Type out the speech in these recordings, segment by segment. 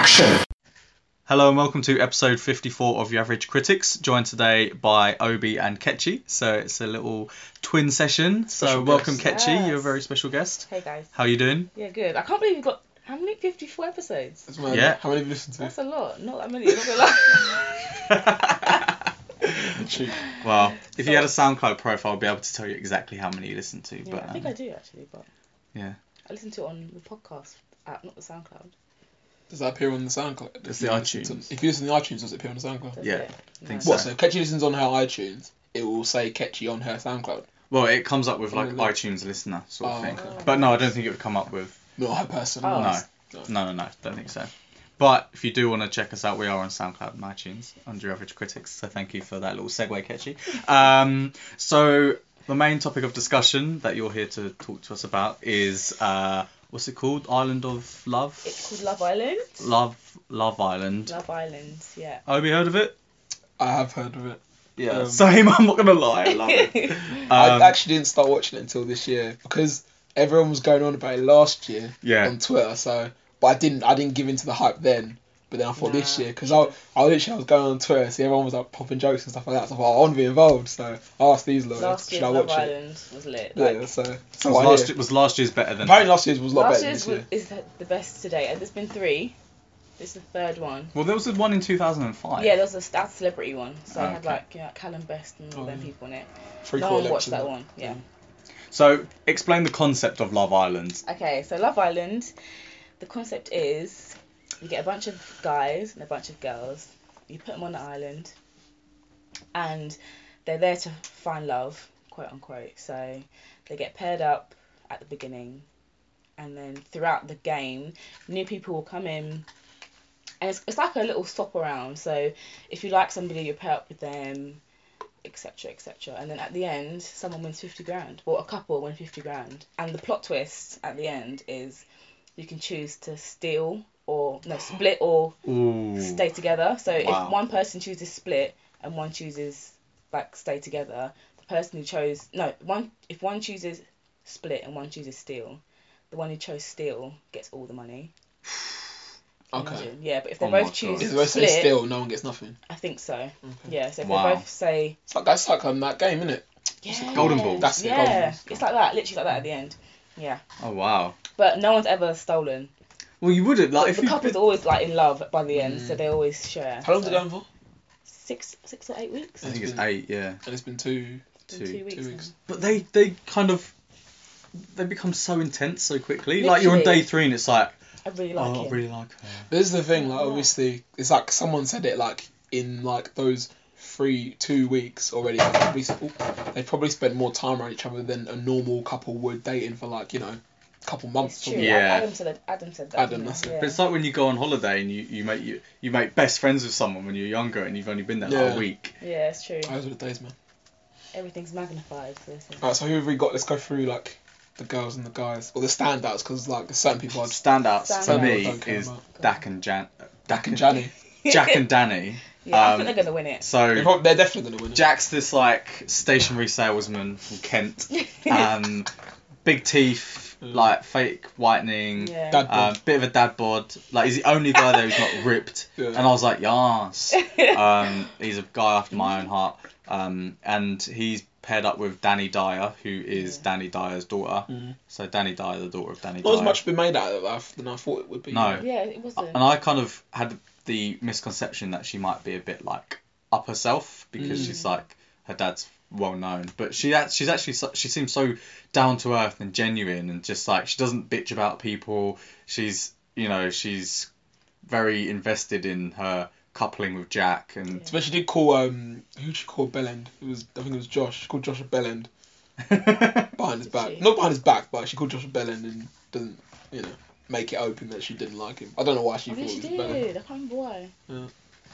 Action! Hello and welcome to episode 54 of Your Average Critics, joined today by Obi and Ketchy. So it's a little twin session. So Special welcome guest. Ketchy, Yes. you're a very special guest. Hey guys. How are you doing? Yeah, good. I can't believe you've got how many? 54 episodes. That's mad. Yeah. How many have you listened to? That's a lot. Not that many. Not gonna lie. Cheap. well, if you had a SoundCloud profile, I'd be able to tell you exactly how many you listen to. yeah, but I think um, I do actually, but yeah. I listen to it on the podcast app, not the SoundCloud. Does that appear on the SoundCloud? It's If the you listen iTunes. To, if you listen to the iTunes, does it appear on the SoundCloud? Does Yeah, it? I think No. so. What? So Ketchy listens on her iTunes. It will say Ketchy on her SoundCloud. Well, it comes up with like Really? iTunes listener sort of Oh, thing. okay. But no, I don't think it would come up with. Not her personal. Oh. No. No. No, no, no, don't think so. But if you do want to check us out, we are on SoundCloud and iTunes under Your Average Critics. So thank you for that little segue, Ketchy. Um, so the main topic of discussion that you're here to talk to us about is uh, what's it called? Island of Love. It's called Love Island. Love, Love Island. Love Island. Yeah. Have you heard of it? I have heard of it. Yeah. Um, Same. I'm not gonna lie. I love it. I Um, actually didn't start watching it until this year because everyone was going on about it last year yeah. on Twitter. So, but I didn't. I didn't give into the hype then. But then I thought this year because I, I literally I was going on Twitter, see everyone was like popping jokes and stuff like that. So I thought I want to be involved. So I asked these lot, Last should year's I Love watch it? Island was lit. Yeah. Like, So, was so I last, hear. was last year's better than? Apparently last year's was a lot last better than year's this year. was, is the- the best today, and there's been three. This is the third one. Well, there was the one in 2005. Yeah, there was a that celebrity one, so Oh, I had okay. like yeah, Callum Best and all Oh, them yeah. people in it. Free no call one watched that but- one. Yeah. So explain the concept of Love Island. Okay, so Love Island, the concept is you get a bunch of guys and a bunch of girls, you put them on the island, and they're there to find love, quote unquote. So they get paired up at the beginning, and then throughout the game, new people will come in. And it's, it's like a little swap around. So if you like somebody, you pair up with them, etc. etc. And then at the end, someone wins 50 grand, or a couple win 50 grand. And the plot twist at the end is you can choose to steal or no split or Ooh. stay together. So Wow. if one person chooses split and one chooses like stay together, the person who chose no one if one chooses split and one chooses steal, the one who chose steal gets all the money. Okay. Imagine. Yeah, but if they Oh both choose God. If they say split, still, no one gets nothing. I think so. Okay. Yeah. So if Wow. they both say It's like that's like on that game, isn't it? yeah, Golden Ball. That's it, yeah, Golden Ball. it's like that, literally like that at the end. Yeah, Oh wow. but no one's ever stolen. Well, you wouldn't like But if the you. couple's always like in love by the end, so mm. they always share. How long's so. it going for? Six, six or eight weeks. I think it's It's been- eight. Yeah. And it's been two. Been two- two weeks. two weeks. But they they kind of they become so intense so quickly. Like you're on day three and it's like, I really like oh, I really like her. This is the thing, like obviously, it's like someone said it like in like those three two weeks already. They probably sp- they probably spent more time around each other than a normal couple would dating for like you know, a couple It's months. true. probably. Yeah. Adam said that. Adam said that. Adam, didn't that's it. Yeah. But it's like when you go on holiday and you, you make you, you make best friends with someone when you're younger and you've only been there like Yeah. a week. yeah, it's true. Those are the days, man. Everything's magnified. So Alright, so who have we got? Let's go through like the girls and the guys, or the standouts, because like certain people are just Standouts for me is about. Dak and Jan. Dak and Janny. Jack and Dani. yeah, I um, think they're gonna win it. They're, So they're definitely gonna win. it. Jack's this like stationary salesman from Kent. Um, big teeth, Mm. like fake whitening. yeah. Dad Um, bit of a dad bod. Like he's the only guy there who's not ripped. Yeah. And I was like, yes. Um, he's a guy after my own heart. Um, and he's paired up with Dani Dyer, who is Yeah. Danny Dyer's daughter. Mhm. So Dani Dyer, the daughter of Danny Not as much been made out of that than I thought it would be. No. yeah, it wasn't. And I kind of had the misconception that she might be a bit like up herself because Mm. she's like her dad's well known, but she act- she's actually she seems so down to earth and genuine and just like she doesn't bitch about people. She's you know she's very invested in her coupling with Jack and But she did call um who did she call Bellend? It was I think it was Josh. She called Josh a Bellend behind his Did back. she? Not behind his back, but she called Josh a Bellend and doesn't you know make it open that she didn't like him. I don't know why she I thought think she was Bellend. I can't remember why.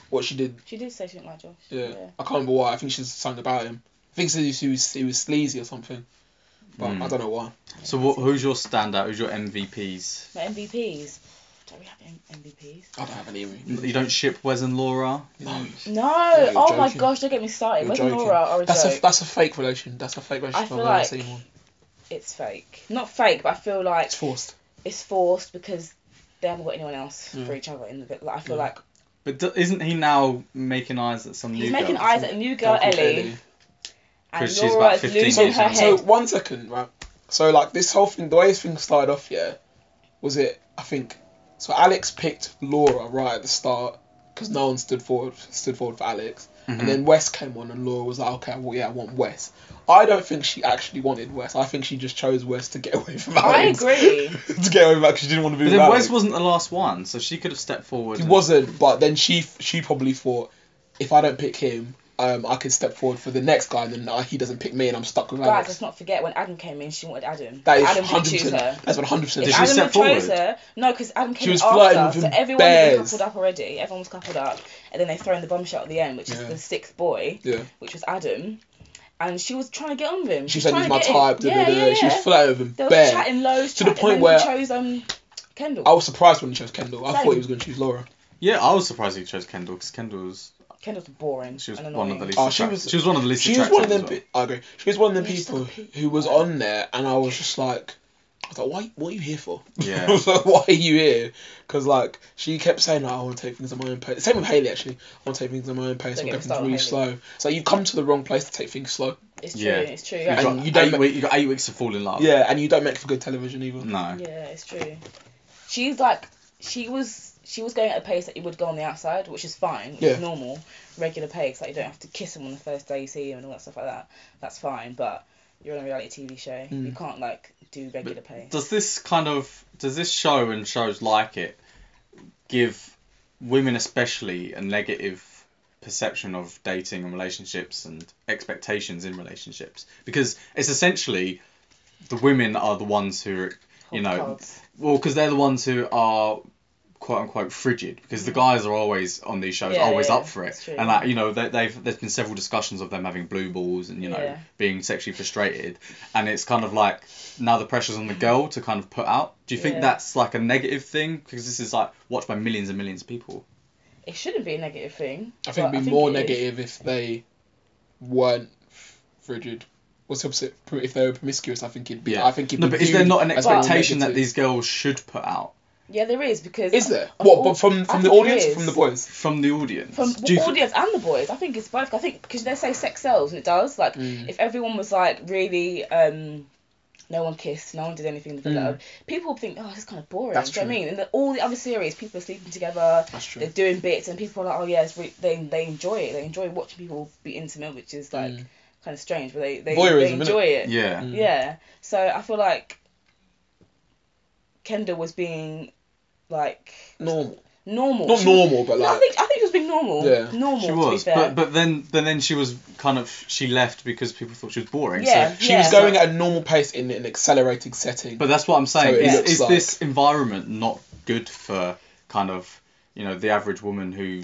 What she did, She did say she didn't like Josh. yeah. I can't remember why. I think she's something about him. I think she was he was, he was sleazy or something, but Mm. I don't know why. so what, who's your standout? Who's your MVPs? My MVPs. Don't we have M- MVPs? I don't have any. You don't ship Wes and Laura? No. No. you're oh my gosh! Don't get me started. You're Where's joking. Laura or a That's joke? a that's a fake relation. That's a fake relationship. I feel I've never like- seen one. It's fake. Not fake, but I feel like It's forced. it's forced because they haven't got anyone else Yeah. for each other in the bit. Like I feel Yeah. like But do, isn't he now making eyes at some new girls? he's new making girl? eyes at a new girl, Girl Ellie, Ellie. And 'Cause she's about 15 losing years her head. So one second, right? So like this whole thing, the way this thing started off, yeah, was it? I think so. Alex picked Laura right at the start because no one stood forward stood forward for Alex, Mhm. and then Wes came on, and Laura was like, okay, well yeah, I want Wes. I don't think she actually wanted Wes. I think she just chose Wes to get away from Alex. I Alex. agree. to get away from Alex, she didn't want to be But with then Alex. Wes wasn't the last one, so she could have stepped forward. He and- wasn't, but then she she probably thought if I don't pick him, um, I can step forward for the next guy, and then uh, he doesn't pick me, and I'm stuck with Guys, Alex. let's not forget when Adam came in, she wanted Adam. That is Adam didn't hundred choose percent. her. That's one hundred percent. Did If she Adam step had chose forward? her, no, because Adam came She was in flirting after, with so him everyone was coupled up already. Everyone was coupled up, and then they throw in the bombshell at the end, which Yeah. is the sixth boy, Yeah. which was Adam, and she was trying to get on with him. She was said he's my type. da, da, Yeah, da, yeah, She was yeah. flirting with him. They were chatting loads To the point point where- then chose um Kendall. I was surprised when he chose Kendall. I thought he was going to choose Laura. Yeah, I was surprised he chose Kendall because Kendall's Kendall's boring. she was and one of the least. Oh, she was- she was one of the least. She was one of them. attractive as pe- I agree. She was one of them people who was on there, and I was just like, I was like, why? What are you here for? Yeah. I was like, why are you here? Because like she kept saying, like, oh, I want to take things at my own pace. Same with Haley actually. I want to take things at my own pace. I Don't want to get take things really on slow. So you come to the wrong place to take things slow. It's true. Yeah. It's true. Yeah. You And got you don't eight, ma- week, you got eight weeks to fall in love. Yeah, and you don't make for good television either. No. Yeah, it's true. She's like, she was, she was going at a pace that you would go on the outside, which is fine. It's Yeah. normal, regular pace. Like you don't have to kiss him on the first day you see him and all that stuff like that. That's fine. But you're on a reality TV show. You Mm. can't like do regular pace. Does this kind of does this show and shows like it give women especially a negative perception of dating and relationships and expectations in relationships because it's essentially the women are the ones who are you know well because they're the ones who are quote unquote frigid because the guys are always on these shows Yeah, always yeah, up for it true. and like you know they, they've there's been several discussions of them having blue balls and you know Yeah. being sexually frustrated and it's kind of like now the pressure's on the girl to kind of put out do you think Yeah. that's like a negative thing because this is like watched by millions and millions of people It shouldn't be a negative thing. I think it'd be more it is. negative if they weren't frigid. What's the opposite? If they were promiscuous, I think it'd be. Yeah. I think it'd no be but is there not an expectation that these girls should put out Yeah, there is because. Is there? on What? But from I from the audience, or from the boys. from the audience From the you thi- audience and the boys, I think it's both. I think because they say sex sells, and it does. Like, Mm. if everyone was like really, um, no one kissed, no one did anything in the villa, Mm. people would think, oh, this is kind of boring. That's Do you know what I mean? In the, all the other series, people are sleeping together, That's true. they're doing bits, and people are like, oh yeah, it's re- they they enjoy it. They enjoy watching people be intimate, which is like Mm. kind of strange, but they they, Voyeurism, they innit? enjoy it. yeah Mm. Yeah. So I feel like Kendall was being like Normal. normal. Not She- normal, but No, I think I think she was being normal. Yeah. Normal. she to was be fair. but but then but then she was kind of she left because people thought she was boring Yeah. so She was going at a normal pace in an accelerating setting. But that's what I'm saying. So it is looks is like- this environment not good for kind of you know the average woman who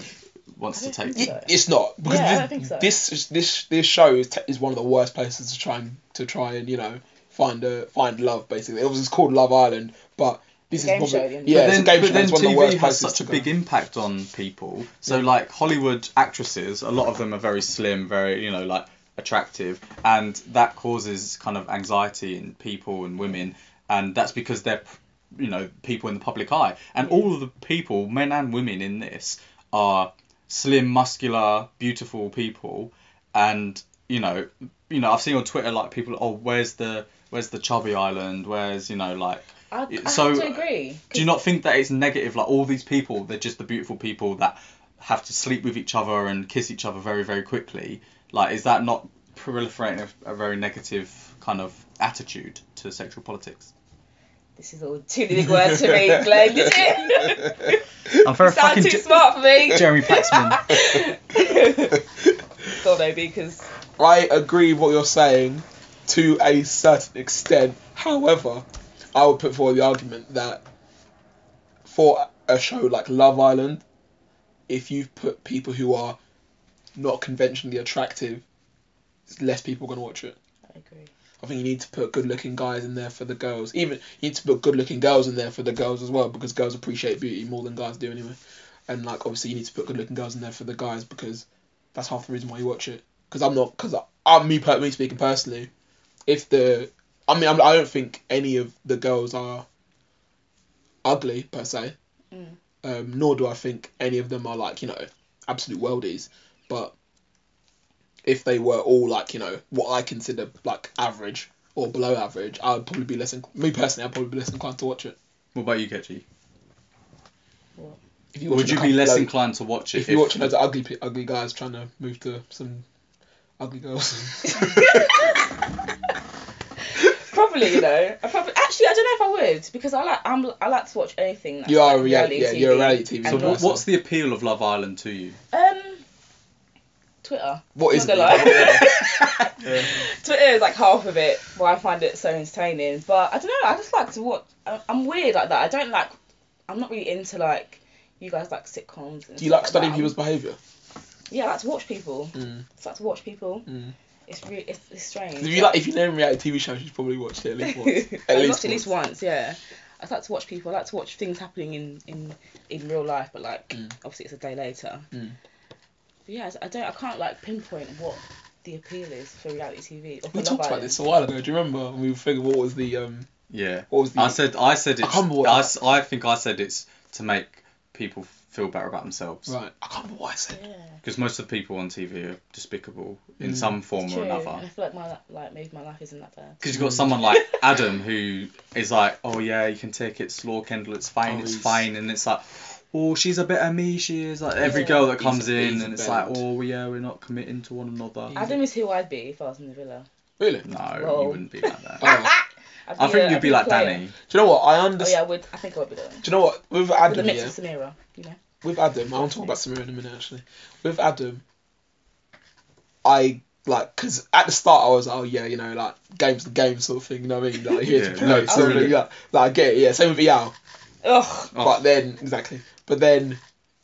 wants to take? think so. It's not because Yeah, I this, don't think so. this this this show is, te- is one of the worst places to try and to try and you know find a find love basically. It was it's called Love Island, but this Game is probably the end. yeah, but it's then, a game but show. then It's one of the TV worst has such a big impact on people. So Yeah. like Hollywood actresses, a lot of them are very slim, very you know like attractive, and that causes kind of anxiety in people and women, and that's because they're you know people in the public eye, and Yeah. all of the people, men and women in this, are slim, muscular, beautiful people, and you know you know I've seen on Twitter like people oh where's the where's the chubby island where's you know like I, I so, have to agree. do you not think that it's negative? Like all these people, they're just the beautiful people that have to sleep with each other and kiss each other very, very quickly. Like, is that not proliferating a, a very negative kind of attitude to sexual politics? This is all too big words to me, Glenn. Did it? I'm very You sound fucking too Je- smart for me. Jeremy Paxman. God, no, because I agree with what you're saying to a certain extent. However, I would put forward the argument that for a show like Love Island, if you put people who are not conventionally attractive, less people are going to watch it. I agree. I think you need to put good looking guys in there for the girls. Even you need to put good looking girls in there for the girls as well because girls appreciate beauty more than guys do anyway. And like obviously you need to put good looking girls in there for the guys because that's half the reason why you watch it. Because I'm not because I'm me per me speaking personally. If the I mean I'm, I don't think any of the girls are ugly per se. Mm. Um, nor do I think any of them are like you know absolute worldies. But if they were all like you know what I consider like average or below average, I would probably be less. Inc- me personally, I'd probably be less inclined to watch it. What about you, Ketchy? If you Would you be less like, inclined to watch it if you're watching loads of ugly ugly guys trying to move to some ugly girls? Probably, you know. I probably actually I don't know if I would because I like I'm I like to watch anything. That's You are like a reality- yeah, TV you're a reality TV So what, what's the appeal of Love Island to you? Um, Twitter. what is Not it? gonna Yeah. Twitter is like half of it. Why I find it so entertaining. But I don't know. I just like to watch. I- I'm weird like that. I don't like. I'm not really into like you guys like sitcoms. And Do you like stuff studying that. people's behaviour? Yeah, I like to watch people. Mm. I just like to watch people. Mm. It's really it's, it's strange. If you like, if you name reality TV shows, you've probably watched it at least once. At I least watched at least once. once. Yeah. I like to watch people. I like to watch things happening in in in real life, but like Mm. obviously it's a day later. Mm. But yeah, I don't. I can't like pinpoint what the appeal is for reality TV. Or for We Love talked about this a while ago. Do you remember? when We figured what was the um, Yeah. what was the I said I said I it's can't remember what- I, s- I think I said it's to make people feel better about themselves right? I can't remember what I said. Yeah. because most of the people on TV are despicable in Mm. some form It's or true. I another. feel like my li- like maybe my life isn't that bad. Because you've got someone like Adam who is like, oh yeah, you can take it slow, Kendall. It's fine, Oh, it's he's- fine, and it's like, oh she's a bit of me. She is like every Yeah. girl that He's- comes in, he's and it's bent. like, oh yeah, we're not committing to one another. He's- Adam is who I'd be if I was in the villa. Really? No, Whoa. you wouldn't be like that. Oh. I'd I think a- you'd I'd be a like player. Danny. Do you know what? I Oh understand. yeah, I would. I think I would be doing. Do you know what? With With a Adam, mix yeah. of Samira, you know. With Adam, I want to talk about Samira in a minute actually. With Adam, I like because at the start I was oh yeah you know like games the game sort of thing you know what I mean like here Yeah, to play no, so really. like, like I get it yeah same with Yao Ugh. Oh. but then exactly but then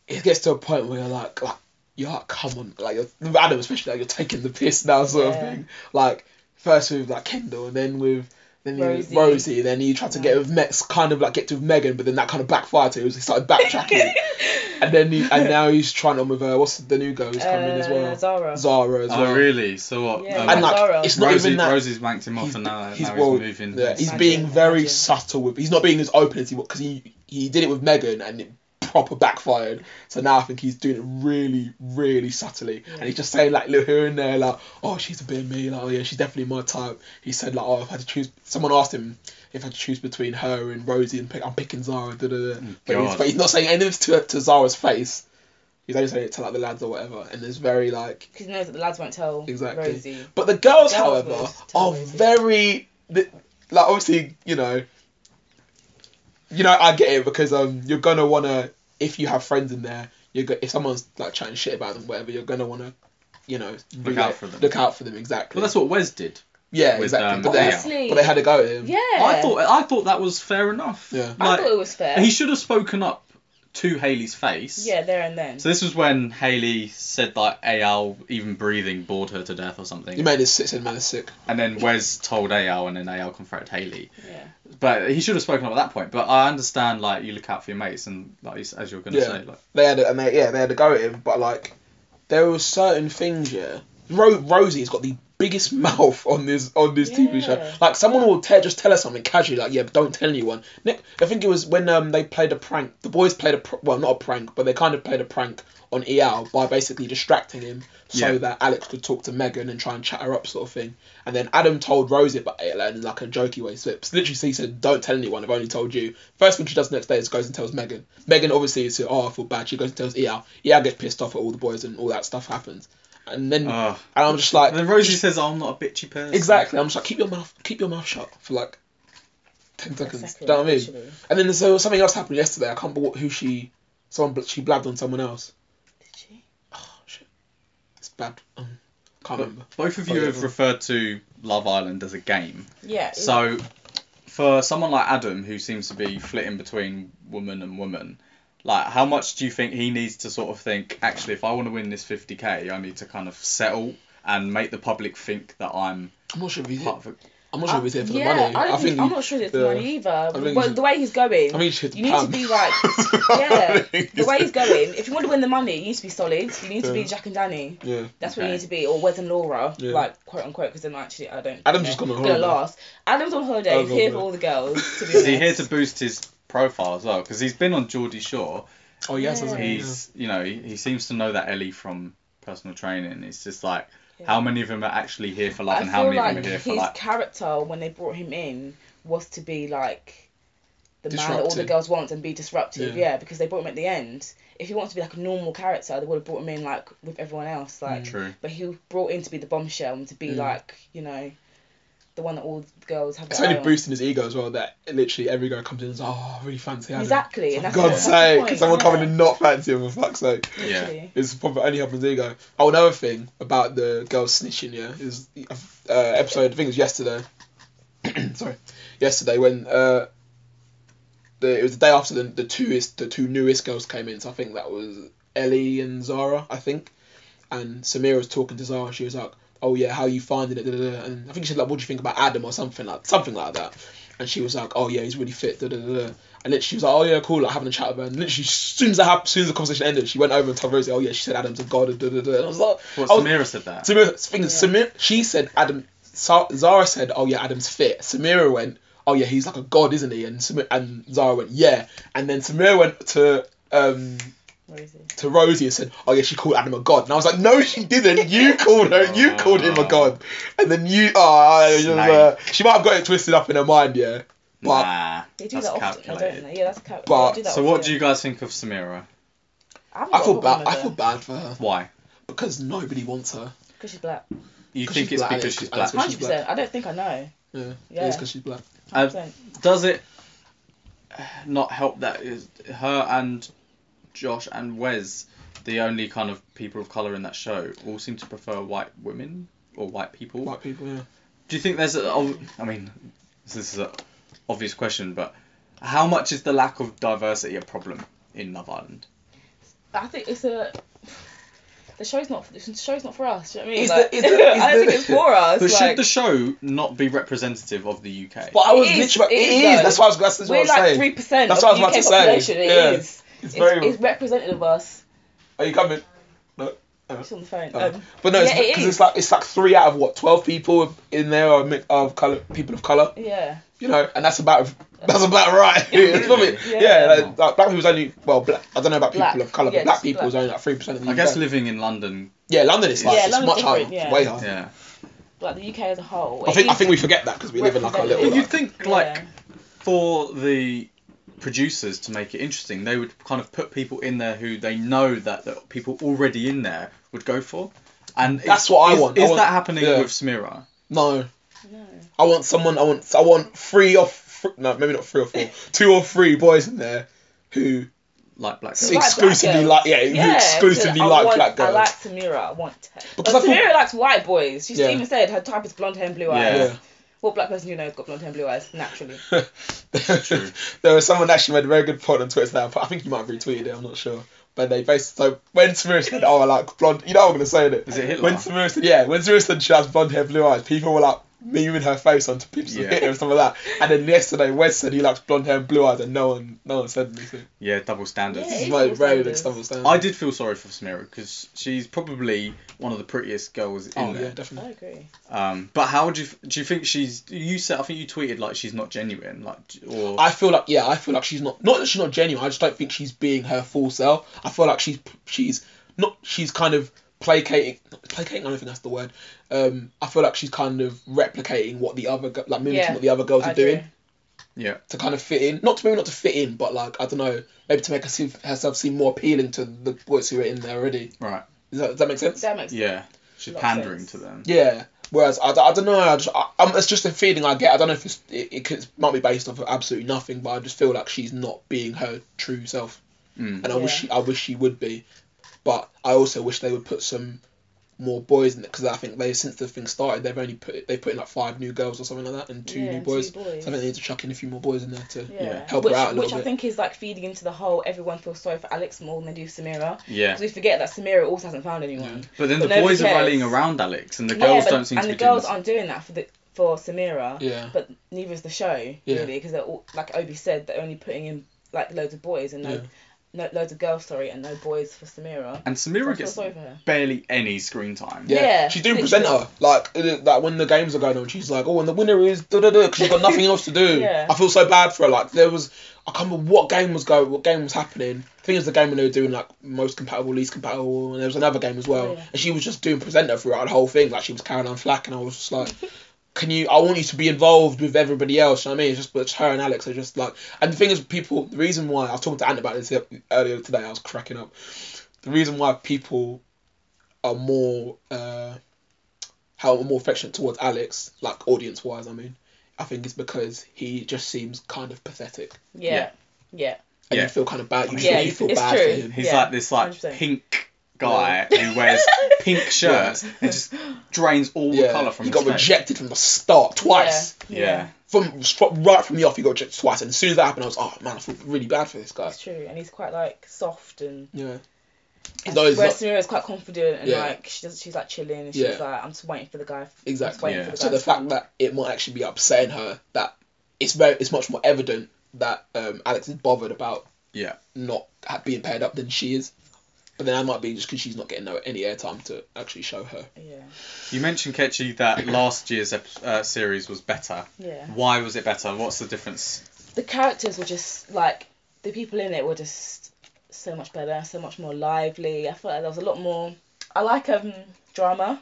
it gets to a point where you're like like you're like come on like you're Adam especially like you're taking the piss now sort of Yeah. thing like first with like Kendall and then with then you- Rosie. Rosie, then he tried to get with Mex, kind of like get to with Megan, but then that kind of backfired to him. He started backtracking, and then he, and now he's trying on with her. what's the new girl who's coming in as Uh, well, Zara. Zara as Oh well. really? So what? Yeah, um, And like Zara. it's not Rosie, even that Rosie's wanked him off, he's- and now, he's now well- moving. yeah, he's Imagine, being very imagine. subtle with. He's not being as open as he was because he he did it with Megan and it proper backfired. So now I think he's doing it really really subtly, and he's just saying like little here and there like oh she's a bit of me like oh yeah she's definitely my type. He said like oh if I had to choose, someone asked him if I had to choose between her and Rosie and pick, I'm picking Zara. Da, da, da. But, he's, but he's not saying anything to to Zara's face. He's only saying it to like the lads or whatever, and it's very like Because he knows that the lads won't tell Exactly. Rosie. But the girls, Girls however, are Rosie. very th- like obviously you know. You know, I get it because um, you're gonna wanna if you have friends in there, you're go- if someone's like chatting shit about them, whatever, you're gonna wanna, you know, Look relay- out for them. Look out for them, exactly. Well, that's what Wes did. yeah, with, exactly. um, but, they, Honestly. but they had to go at him. Yeah. I thought I thought that was fair enough. Yeah. I thought it was fair. he should have spoken up to Haley's face. Yeah, there and then. So this was when Haley said like Eyal even breathing bored her to death or something. You made it sick. Said man is sick. and then Wes told Eyal and then Eyal confronted Haley. yeah. But he should have spoken up at that point. But I understand like you look out for your mates and like as you're gonna Yeah. say like They had to, and they yeah they had to go at him, but like there were certain things yeah. Ro- Rosie's got the biggest mouth on this on this TV show. Like someone will tell just tell us something casually like yeah, but don't tell anyone. Nick, I think it was when um they played a prank. The boys played a pr- well not a prank, but they kind of played a prank on Eyal by basically distracting him so Yeah. that Alex could talk to Megan and try and chat her up sort of thing. And then Adam told Rosie about it in like a jokey way. So it's literally he said, "Don't tell anyone. I've only told you." First thing she does the next day is goes and tells Megan. Megan obviously is oh I feel bad. She goes and tells Eyal. Eyal gets pissed off at all the boys and all that stuff happens. And then Ugh. and I'm just like And then Rosie says, oh, "I'm not a bitchy person." Exactly. I'm just like keep your mouth keep your mouth shut for like ten seconds. second, Do you know what I mean? literally. And then so something else happened yesterday. I can't remember who she someone bl- she blabbed on someone else. Did she? Oh shit. It's bad. Um, can't But remember. both of Oh, you yeah. have referred to Love Island as a game. Yeah. So, for someone like Adam, who seems to be flitting between woman and woman, like how much do you think he needs to sort of think? Actually, if I want to win this 50k, I need to kind of settle and make the public think that I'm I'm not sure if he's part of it. I'm not sure if he's here for Uh, yeah, the money. I, don't think, think I'm not sure if it's the- the money either. But Well, the way he's going, I mean, he's you need pan. to be like, yeah, the way he's going. If you want to win the money, you need to be solid. You need to be Jack and Dani. Yeah. That's what Okay. you need to be, or Wes and Laura, Yeah. like quote unquote, because then actually I don't. Adam's know, just gone on it's gonna last. Adam's on holiday. Adam's He's on here for all the girls. To be Is he here to boost his profile as well because he's been on Geordie Shore. Oh yes, Yeah. He's you know he, he seems to know that Ellie from personal training. It's just like Yeah. how many of them are actually here for love and how many like of them are here for like His character when they brought him in was to be like the man that all the girls want and be disruptive. Yeah. Yeah. because they brought him at the end. If he wants to be like a normal character, they would have brought him in like with everyone else. Like, true. but he was brought in to be the bombshell and to be Mm. like you know, the one that all the girls have. It's only eye on. boosting his ego as well that literally every girl comes in and says, "Oh, I really fancy Adam." Exactly, and For that's God's that's the sake, point, someone yeah. coming in not fancy him for fuck's sake. Yeah. It's probably only helping his ego. Oh, another thing about the girls snitching, yeah, is uh, episode. I think it was yesterday. Sorry, yesterday when uh, the it was the day after the the two is the two newest girls came in. So I think that was Ellie and Zara. I think, and Samira was talking to Zara. She was like, "Oh yeah, how you finding it?" Da, da, da. And I think she said like, "What do you think about Adam?" or something like something like that. And she was like, "Oh yeah, he's really fit." Da, da, da, da. And literally she was like, "Oh yeah, cool." Like having a chat with her. And literally, as soon as that happened, as soon as the conversation ended, she went over and told Rosie, "Oh yeah, she said Adam's a god." Da, da, da. And I was like, What I was- Samira said that. Samira, thing is, Yeah. Samir, she said Adam. Sa- Zara said, "Oh yeah, Adam's fit." Samira went, "Oh yeah, he's like a god, isn't he?" And Samir, and Zara went, "Yeah." And then Samira went to um Where is it? to Rosie and said, "Oh yeah, she called Adam a god." And I was like, "No, she didn't. You called her. You called him a god." And then you, oh, it was, uh, she might have got it twisted up in her mind, yeah. But nah, They do that's that often, though, calculated. don't they? Yeah, that's cal- But- they do that So what often. do you guys think of Samira? I, haven't I got a feel problem bad. I with feel bad for her Why? because nobody wants her. because she's black. You 'Cause think she's it's black, because she's it's- black? Hundred black. percent. I don't think I know. Yeah, Yeah. it's because she's black. Uh, 100%. Does it not help that is her and Josh and Wes, the only kind of people of color in that show, all seem to prefer white women or white people? White people, yeah. Do you think there's a? oh, mean, this is an obvious question, but how much is the lack of diversity a problem in Love Island? I think it's a. The show's not. The show's not for us. Do you know what I mean? Is Like, the- is the- is I don't the- think it's for us. But like, should the show not be representative of the UK? But I was It is, literally, it it is, is. though. That's what I was. That's, that's what I we're was like saying. three percent That's of what I the was UK about to say. It Yeah. is. It's It's, very. it's representative of us. Are you coming? No. It's on the phone. Oh. Um, But no, it's Yeah, it because it's like it's like three out of what twelve people in there are mi- of color people of color. yeah. You know, and that's about that's about right. It's probably- Yeah. yeah, like, like, black people's only well, black, I don't know about people Black. of color, Yeah, but black just people is black. only like three percent of the I UK. guess living in London, yeah, London is like Yeah, it's London's much higher, yeah. way higher. yeah. Like the UK as a whole. I think I think we forget that because we live in like a little. you'd like- think like yeah. for the producers to make it interesting, they would kind of put people in there who they know that the people already in there would go for. And That's is- what I is- want. I Is want- that happening yeah. with Samira? no, No. I want someone. I want I want three or fr- no, maybe not three or four, two or three boys in there who Like black To girls? like black exclusively girls. like yeah, who Yeah, exclusively to- like want, black girls. I like Samira. I want. Because But I thought- Samira likes white boys. She Yeah. even said her type is blonde hair and blue eyes. Yeah. What black person you know has got blonde hair and blue eyes naturally? True. there was someone actually made a very good point on Twitter today. I think you might have retweeted it. I'm not sure. But they basically so when Samira said, "Oh, I like blonde," you know what I'm gonna say it. Is it Hitler? When Samira said, "Yeah," when Samira said she has blonde hair, blue eyes, people were like memeing her face onto pictures of Yeah. Hitler and stuff like that. And then yesterday, Wes said he likes blonde hair and blue eyes, and no one, no one said anything. Yeah, double standards. Yeah, This is it's very, double very big standards. I did feel sorry for Samira because she's probably one of the prettiest girls in Oh yeah, there. I definitely. agree. Um, but how would you do? You think she's? You said I think you tweeted like she's not genuine, like or I feel like yeah, I feel like she's not not that she's not genuine. I just don't think she's being her full self. I feel like she's she's not she's kind of placating placating. I don't think that's the word. Um, I feel like she's kind of replicating what the other like mimicking Yeah, what the other girls I are doing yeah. to kind of fit in. Not to maybe not to fit in, but like I don't know, maybe to make her see, herself seem more appealing to the boys who are in there already. Right. Does that, does that make sense? That makes Yeah. She's pandering sense. to them. Yeah. Whereas I, I don't know. I just I, um, it's just a feeling I get. I don't know if it's, it, it could, might be based off of absolutely nothing, but I just feel like she's not being her true self. Mm. and I wish she, I wish she would be, but I also wish they would put some more boys in it because I think they since the thing started they've only put they put in like five new girls or something like that and two yeah, new boys. Two boys. So I think they need to chuck in a few more boys in there to yeah. Yeah. help her which, out a little which I think is like feeding into the whole everyone feels sorry for Alex more than they do Samira. Yeah. Because we forget that Samira also hasn't found anyone. But then But the nobody boys are rallying around Alex, and the Yeah, girls but- don't seem and to And the be girls doing. aren't doing that for the for Samira. Yeah. But neither is the show Yeah. really because they're all like Obi said they're only putting in like loads of boys and no Yeah. No, loads of girls, sorry, and no boys for Samira. And Samira feel gets sorry for her. barely any screen time. Yeah, Yeah, she's doing literally. presenter. Like, it- like when the games are going on, she's like, "Oh, and the winner is da da da," because she's got nothing else to do. Yeah. I feel so bad for her. Like, there was, I can't remember what game was going, what game was happening. I think it was the game when they were doing like most compatible, least compatible, and there was another game as well. Oh, yeah. And she was just doing presenter throughout the whole thing. Like, she was carrying on flack, and I was just like. Can you? I want you to be involved with everybody else. You know what I mean? It's just, but it's her and Alex are just like. And the thing is, people. The reason why I was talking to Ant about this earlier today, I was cracking up. The reason why people are more uh how more affectionate towards Alex, like audience wise, I mean, I think it's because he just seems kind of pathetic. Yeah. Yeah. And Yeah. you feel kind of bad. You Yeah, feel, you feel it's bad true. for him. He's Yeah, like this like 100%. pink guy who wears pink shirts and just drains all the colour from he his got face. rejected from the start twice. Yeah. Yeah. From from- right from the off, he got rejected twice. And as soon as that happened, I was, oh man, I feel really bad for this guy. It's true, and he's quite like soft and. Yeah. and Though he's whereas not- Samira's quite confident and Yeah. like she does, she's like chilling and she's Yeah. like I'm just waiting for the guy. Exactly. Yeah. for the So guy the fact come. that it might actually be upsetting her that it's very, it's much more evident that um, Alex is bothered about Yeah. not being paired up than she is. But then that might be just because she's not getting no, any airtime to actually show her. Yeah. You mentioned Ketchy that last year's ep- uh, series was better. Yeah. Why was it better? What's the difference? the characters were just like the people in it were just so much better, so much more lively. I felt like there was a lot more. I like um drama,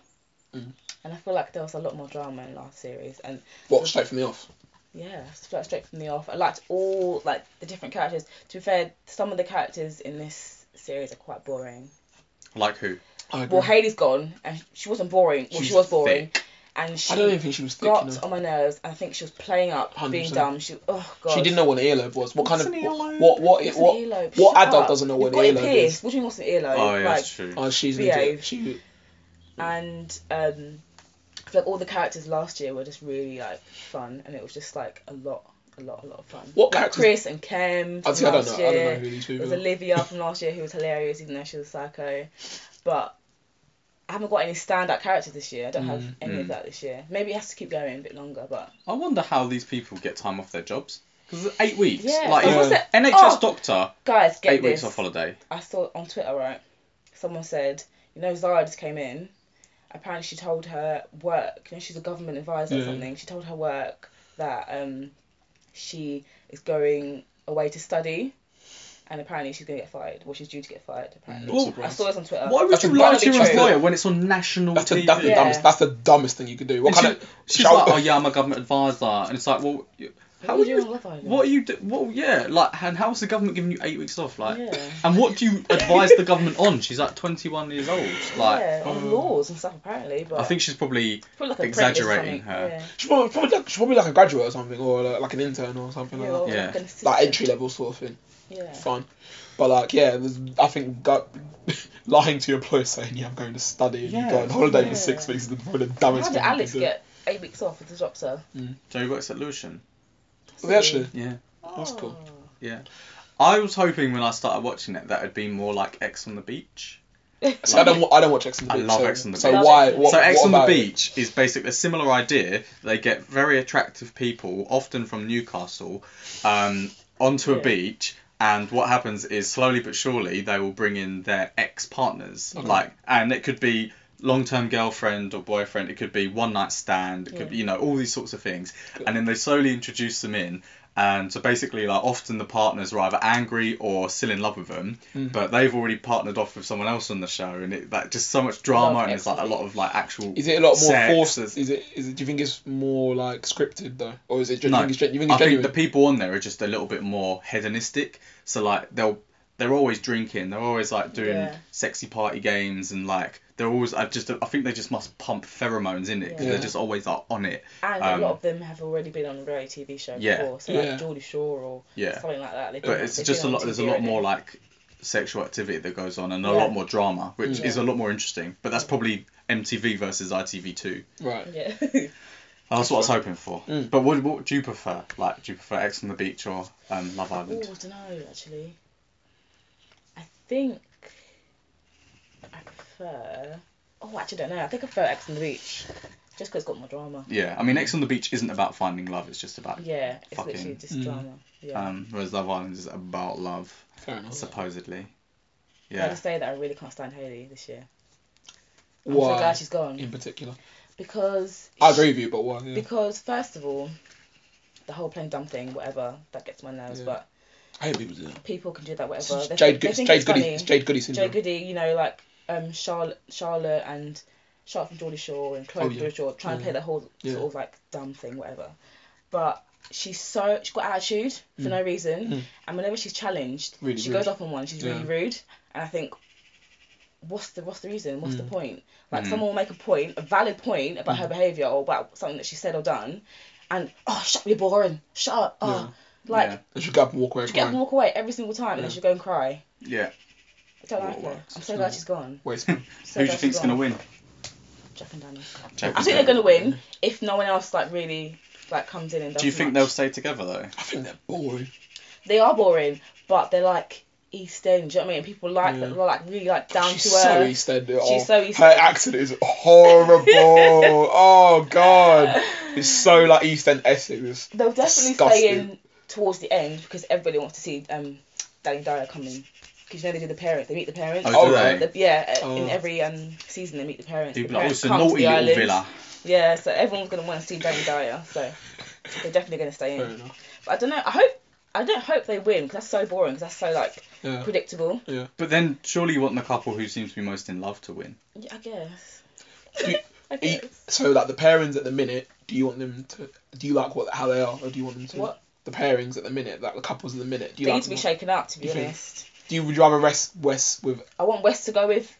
Mm. and I feel like there was a lot more drama in last series. And What straight from the off? yeah, straight from the off. I liked all like the different characters. To be fair, some of the characters in this series are quite boring. Like who? Well, Haley's gone, and she wasn't boring. Well, She's she was boring, thick. and she I don't even think she was thick. got You know? on my nerves. And I think she was playing up, being 100%. dumb. She oh god. She didn't know what an earlobe was. What kind What's of an earlobe? what what What's what an what, earlobe? what Shut adult up. doesn't know what You've an got it earlobe pierced. is? What do you mean what's an earlobe? Oh yeah, like, that's true. Oh, she's an Behave. idiot. She and um, I feel like all the characters last year were just really like fun, and it was just like a lot, a lot, a lot of fun. What like characters- Chris and Kem I, from see, I don't last know. I don't know who these There people was are. Olivia from last year who was hilarious, even though she was a psycho. But I haven't got any standout characters this year. I don't have Mm. any Mm. of that this year. Maybe it has to keep going a bit longer, but I wonder how these people get time off their jobs. Because eight weeks. yeah. Like so Yeah. what's it? NHS Oh, doctor, guys, get eight this. weeks off holiday. I saw on Twitter, right? Someone said, you know, Zara just came in. Apparently, she told her work. You know, she's a government advisor or something. She told her work that um, she is going away to study, and apparently she's gonna get fired. Well, she's due to get fired. Apparently, Not Well, I saw this on Twitter. Why would That's you a- lie to your a- employer when it's on national That's the, TV? that's the dumbest. That's the dumbest thing you could do. What And kind she- of? she's shall- like, oh yeah, I'm a government advisor, and it's like, well, you- What how are are you you? doing on Love Island? What are you? Do, well, yeah, like, and how's the government giving you eight weeks off? Like, Yeah. and what do you advise the government on? She's like 21 years old. Like, yeah, on um, laws and stuff apparently, but I think she's probably probably like apprentice or exaggerating something. her. Yeah. She's probably, probably, like, she's probably like a graduate or something, or like, like an intern or something Yeah, like or that. Yeah. like an Like assistant. entry level sort of thing. Yeah. Fine. But like, yeah, there's, I think go, lying to your employer saying, yeah, I'm going to study and you Yeah. go on holiday Yeah. for six weeks is probably the How dumbest did thing you Alex can do. get eight weeks off with the doctor? Joe works at Lucian. Oh, actually, Yeah. That's cool. Yeah. I was hoping when I started watching it that it'd be more like Ex on the Beach. so I don't, wa- I don't watch X on the I Beach. love so, X on the so Beach. why? Love X on the What, so X what on the about it? Beach is basically a similar idea. They get very attractive people, often from Newcastle, um, onto a Yeah. beach. And what happens is slowly but surely they will bring in their ex partners, Okay. like, and it could be long-term girlfriend or boyfriend. It could be one night stand. It could be, you know, all these sorts of things. And then they slowly introduce them in. And so basically, like, often the partners are either angry or still in love with them, Mm. but they've already partnered off with someone else on the show, and it like just so much drama, and it's like a lot of like actual. Is it a lot more forced? Is it? Is it? Do you think it's more like scripted though, or is it? Do you No, think it's, you think I it's think the people on there are just a little bit more hedonistic. So like they'll they're always drinking. They're always like doing Yeah. sexy party games and like they're always. I just I think they just must pump pheromones in it because Yeah. they're just always like on it. And Um, a lot of them have already been on a reality TV show Yeah. before, so Yeah. like Geordie Shore or Yeah. something like that. They've But been- it's just a lot. There's a lot already. more like sexual activity that goes on and a lot more drama, which is a lot more interesting. But that's probably MTV versus ITV2. right. Yeah. That's what I was hoping for. Mm. But what, what do you prefer? Like, do you prefer Ex on the Beach or um, Love Island? oh, I don't know actually. I think I prefer. Oh, I actually don't know. I think I prefer Ex on the Beach. Just because it's got more drama. Yeah, I mean, Ex on the Beach isn't about finding love. It's just about. Yeah, it's Fucking- literally just Mm. drama. Yeah. Um, whereas Love Island is about love, Fair enough. supposedly. Can I Yeah. just say that I really can't stand Haley this year. I'm so Why? glad she's gone in particular. because I agree with you, but why? Yeah. because first of all, the whole playing dumb thing, whatever, that gets my nerves. Yeah. But I hate people do that. people can do that, whatever. They Jade, think, they think Jade it's Goody, it's Jade Goody syndrome. Jade Goody, you know, like um Charlotte, Charlotte and Charlotte from Geordie Shore and Chloe Oh, from yeah. Geordie Shore trying to play Yeah. the whole Yeah. sort of like dumb thing, whatever. But she's so she's got attitude for Mm. no reason, Mm. and whenever she's challenged, Really she rude. goes off on one. She's really rude, and I think. What's the what's the reason? What's the Mm. point? Like Mm. someone will make a point, a valid point about Mm. her behaviour or about something that she said or done, and oh shut up, you're boring. Shut up. Oh, Yeah. like Yeah. Should go up and walk away she get up and walk away every single time, and then she'll go and cry. Yeah. I don't What like her. works? I'm so glad she's gone. Waste. So Who do you glad think's she's gonna win? Jack and Dani. Jack I and think they're gonna win if no one else like really like comes in and does Do you think much. they'll stay together though? I think they're boring. They are boring, but they're like East End. Do you know what I mean? People like Yeah. that. They're like really like down She's to so earth. East End. She's oh, so East End. Her End. accent is horrible. oh god, it's so like East End Essex. They'll definitely Disgusting. stay in towards the end because everybody wants to see um Danny Dyer come in. Because you know they do the parents, they meet the parents. Oh, do they? The- yeah, uh, in Oh. every um season they meet the parents. The People are parents also come to naughty little island. villa. Yeah, so everyone's gonna want to see Danny Dyer. So they're definitely gonna stay in. But I don't know. I hope. I don't hope they win because that's so boring. Because that's so like Yeah. predictable. But then surely you want the couple who seems to be most in love to win. Yeah, I guess. Do you- I guess. So like the pairings at the minute, do you want them to? Do you like what how they are, or do you want them to? What? The pairings at the minute, like the couples at the minute. Do you They like need to be them? shaken up. To be You think? Honest, Do you would you rather rest West with? I want West to go with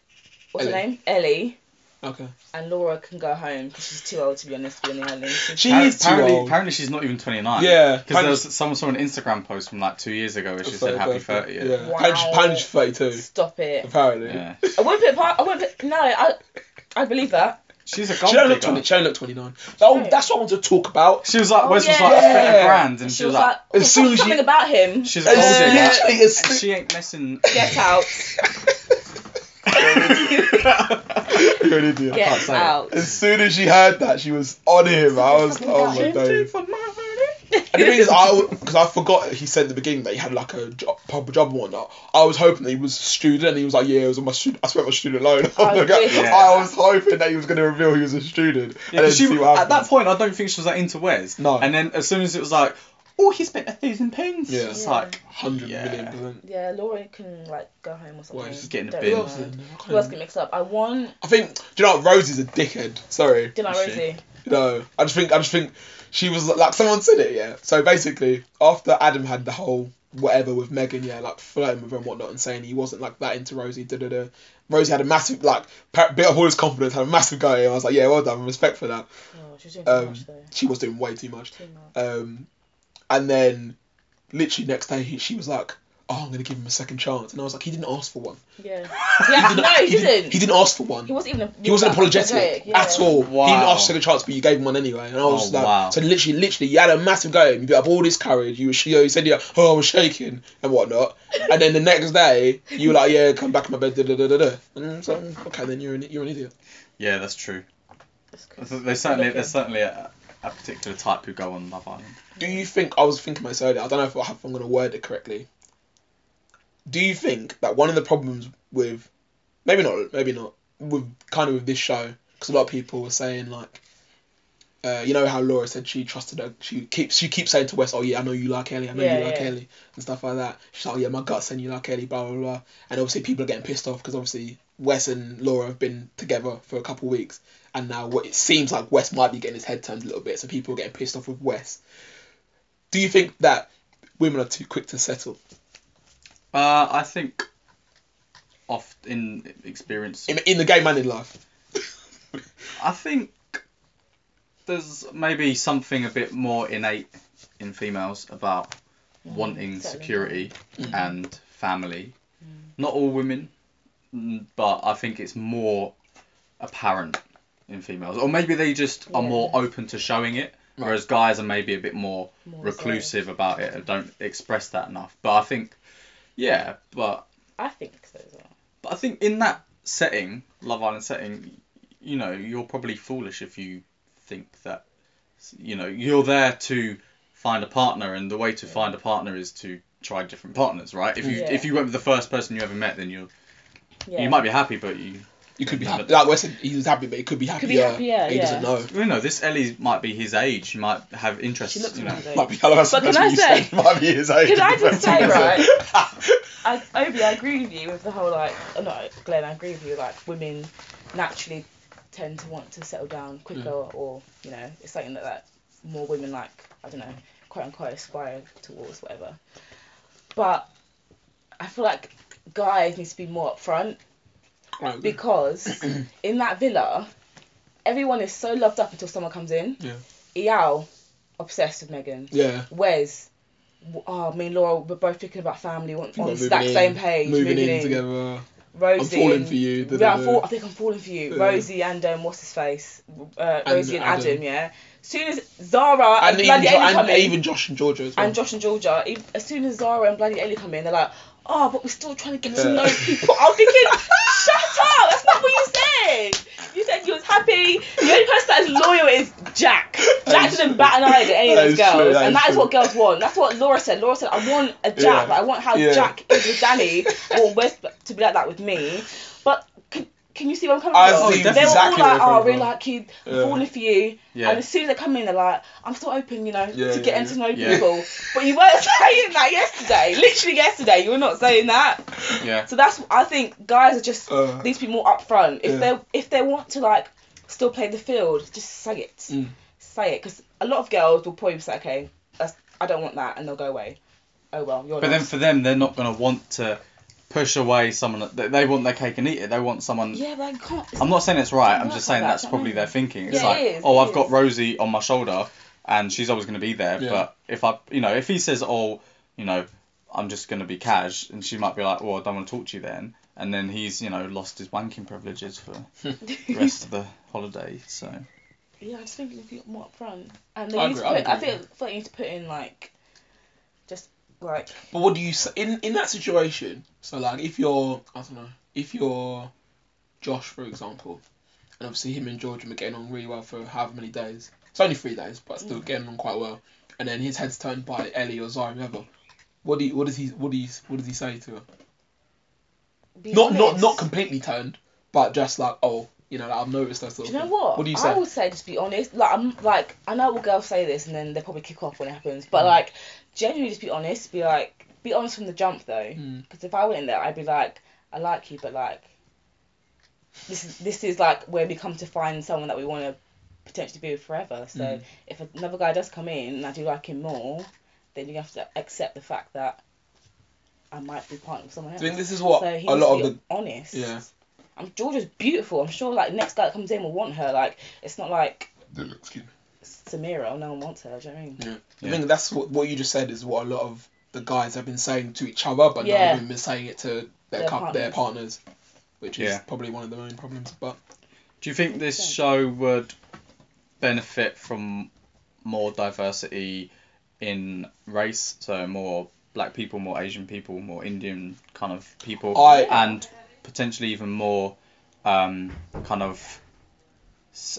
what's her name, Ellie, Okay. and Laura can go home because she's too old to be honest to be on the island. She Appar- is too apparently, old. apparently she's not even 29. Yeah. Because there was someone saw an Instagram post from like two years ago where she said happy 30. Yeah. Yeah. Wow. Apparently, apparently she's thirty-two. Stop it. Apparently. yeah. I won't put part. I won't put. No, I. I believe that. She's a gold She don't look digger. twenty. She don't look twenty-nine. Oh, that's what I want to talk about. She was like, Oh, Wes was yeah. like, I spent a grand, and she, was like, oh, as soon as something you- about him. she's a As gold digger. literally And she ain't messing. Get out. You're an idiot. Get can't say it. out. As soon as she heard that, she was on him. I was, Something oh about my him. days. And the thing is, I because I forgot he said at the beginning that he had like a job, proper job and whatnot. I was hoping that he was a student, and he was like, "Yeah, it was on my student. I spent my student loan." Oh, I was hoping that he was going to reveal he was a student, Yeah, and she, see what at that point, I don't think she was that into Wes. No. And then as soon as it was like, oh, he spent a thousand pounds. Yeah. It's Yeah. like, Hundred Yeah. million percent. Yeah, Laura can like go home or something. Well, she's getting a Don't bin. Who else? is in there? I can't Who else remember. get mixed up? I want. I think. Do you know what? Rosie's a dickhead. Sorry. Do you know Is? Rosie? No, I just think I just think she was like someone said it, yeah. So basically, after Adam had the whole whatever with Megan, yeah, like flirting with her and whatnot, and saying he wasn't like that into Rosie, da da da. Rosie had a massive like bit of all his confidence, had a massive go. and. I was like, yeah, well done, respect for that. Oh, she's doing too Um, much though. She was doing way too much. Too much. Um, and then literally next day, he, she was like, oh, I'm gonna give him a second chance, and I was like, he didn't ask for one. Yeah. Yeah. no, he didn't. He didn't ask for one. He wasn't even. He wasn't apologetic yeah. at all. Wow. He didn't ask for a second chance, but you gave him one anyway. And I was Oh, like, wow. so literally, literally, you had a massive go. You built up all this courage. You, were, you, know, you said, yeah, oh, I was shaking and whatnot. and then the next day, you were like, yeah, come back in my bed, da da da da da. And so, okay, then you're an, you're an idiot. yeah, that's true. That's 'cause There's certainly, there's certainly a, a particular type who go on Love Island. Do you think, I was thinking about this earlier, I don't know if, if I'm going to word it correctly. Do you think that one of the problems with, maybe not, maybe not, with kind of with this show, because a lot of people were saying like, uh, you know how Laura said she trusted her. She keeps she keeps saying to Wes, "Oh yeah, I know you like Ellie. I know Yeah, you like yeah. Ellie," and stuff like that. She's like, "Oh yeah, my gut's saying you like Ellie." Blah blah blah. And obviously people are getting pissed off because obviously Wes and Laura have been together for a couple of weeks, and now what it seems like Wes might be getting his head turned a little bit. So people are getting pissed off with Wes. Do you think that women are too quick to settle Uh, I think, oft in experience, in in the game and in life? I think there's maybe something a bit more innate in females about wanting settling security Mm. and family. Not all women, mm, but I think it's more apparent in females, or maybe they just are more open to showing it, Right. whereas guys are maybe a bit more More reclusive about it and don't express that enough. But I think, yeah, but I think so as well. but I think in that setting, Love Island setting, you know, you're probably foolish if you think that you know you're there to find a partner, and the way to find a partner is to try different partners, right? If you Yeah. if you went with the first person you ever met, then you Yeah. you might be happy, but you You could be happy. but- Like Weston, he was happy, but he could be happier. Could be happier, He yeah. doesn't know. you know this Ellie might be his age. She might have interests. She looks you know. around. Might be. I love But can I you say- said. Might be his age. Can I just say, right? right? I, Obi, I agree with you with the whole like, oh, no, Glenn, I agree with you. Like, women naturally tend to want to settle down quicker, mm. or you know, it's something that, that more women like, I don't know, quote unquote aspire towards, whatever. But I feel like guys need to be more upfront because in that villa, everyone is so loved up until someone comes in. Yeah. Eyal, obsessed with Megan. yeah. Wes, oh, me and Laura, we're both thinking about family on, Think on about that moving same in, page. Moving, in, together. Rosie. I'm falling for you. da, Yeah, da, I'm da. fall, I think I'm falling for you. Yeah. Rosie and um, what's his face? Uh, Rosie and Adam. Adam. yeah. As soon as Zara and, And even, jo- and in, even Josh and Georgia as well. and Josh and Georgia, e- as soon as Zara and Bloody Ellie come in, they're like, oh, but we're still trying to get to know people. I'm thinking, shut up! That's not what you said. You said you was happy. The only person that is loyal is Jack. Jack didn't bat an eye at any of those is true, girls, that and that is what girls want. That's what Laura said. Laura said, I want a Jack. Yeah. Like, I want how Yeah. Jack is with Dani. I want Wes to be like that with me. Can, you see where I'm coming I from? see they were exactly all like, oh, really like you, Yeah. falling for you. Yeah. And as soon as they come in, they're like, I'm still open, you know, Yeah, to getting to know Yeah. people. But you weren't saying that yesterday. Literally yesterday, you were not saying that. Yeah. So that's I think guys are just Uh, need to be more upfront. If they if they want to like still play the field, just say it. Mm. Say it, because a lot of girls will probably say, okay, that's, I don't want that, and they'll go away. Oh well, you're. But then for them, they're not going to want to push away someone. that- They, they want their cake and eat it. They want someone. yeah, but I can't. I'm not saying it's right. I'm just saying like that, that's don't probably their thinking. It's Yeah, like, it is, oh, it I've got. Rosie on my shoulder, and she's always going to be there. Yeah. But if I, you know, if he says, oh, you know, I'm just going to be cash, and she might be like, well, I don't want to talk to you then. And then he's, you know, lost his wanking privileges for the rest of the holiday. So Yeah, I just think you need to be more upfront, and they I need agree, I put. I agree. think, I think you need to put in like, like But what do you say in in that situation? So like, if you're I don't know, if you're Josh for example, and obviously him and George are getting on really well for however many days. It's only three days, but still getting on quite well. And then his head's turned by Ellie or Zara, whoever. What do you, what does he what do you, what does he say to her? be Not not honest. not completely turned, but just like oh, you know, like, I've noticed that sort Do you of know thing. what? What do you say? I would say just be honest. Like I'm like I know all girls say this and then they probably kick off when it happens. Mm. But like genuinely just be honest. Be like be honest from the jump though. Mm. Because if I went in there, I'd be like I like you, but like this is this is like where we come to find someone that we want to potentially be with forever. So Mm. if another guy does come in and I do like him more, then you have to accept the fact that I might be partnered with someone I else. think this is what so he a needs lot to of be the honest. yeah. I'm Georgia's beautiful. I'm sure like next guy that comes in will want her. Like it's not like Excuse me. Samira. No one wants her. Do you know what I mean? Yeah. Yeah. I think that's what what you just said is what a lot of the guys have been saying to each other, but Yeah. none of them been saying it to their Their cou- their partners. partners, which is Yeah. probably one of the main problems. But Do you think this 100%. show would benefit from more diversity in race? So more black people, more Asian people, more Indian kind of people, I and potentially even more um, kind of s-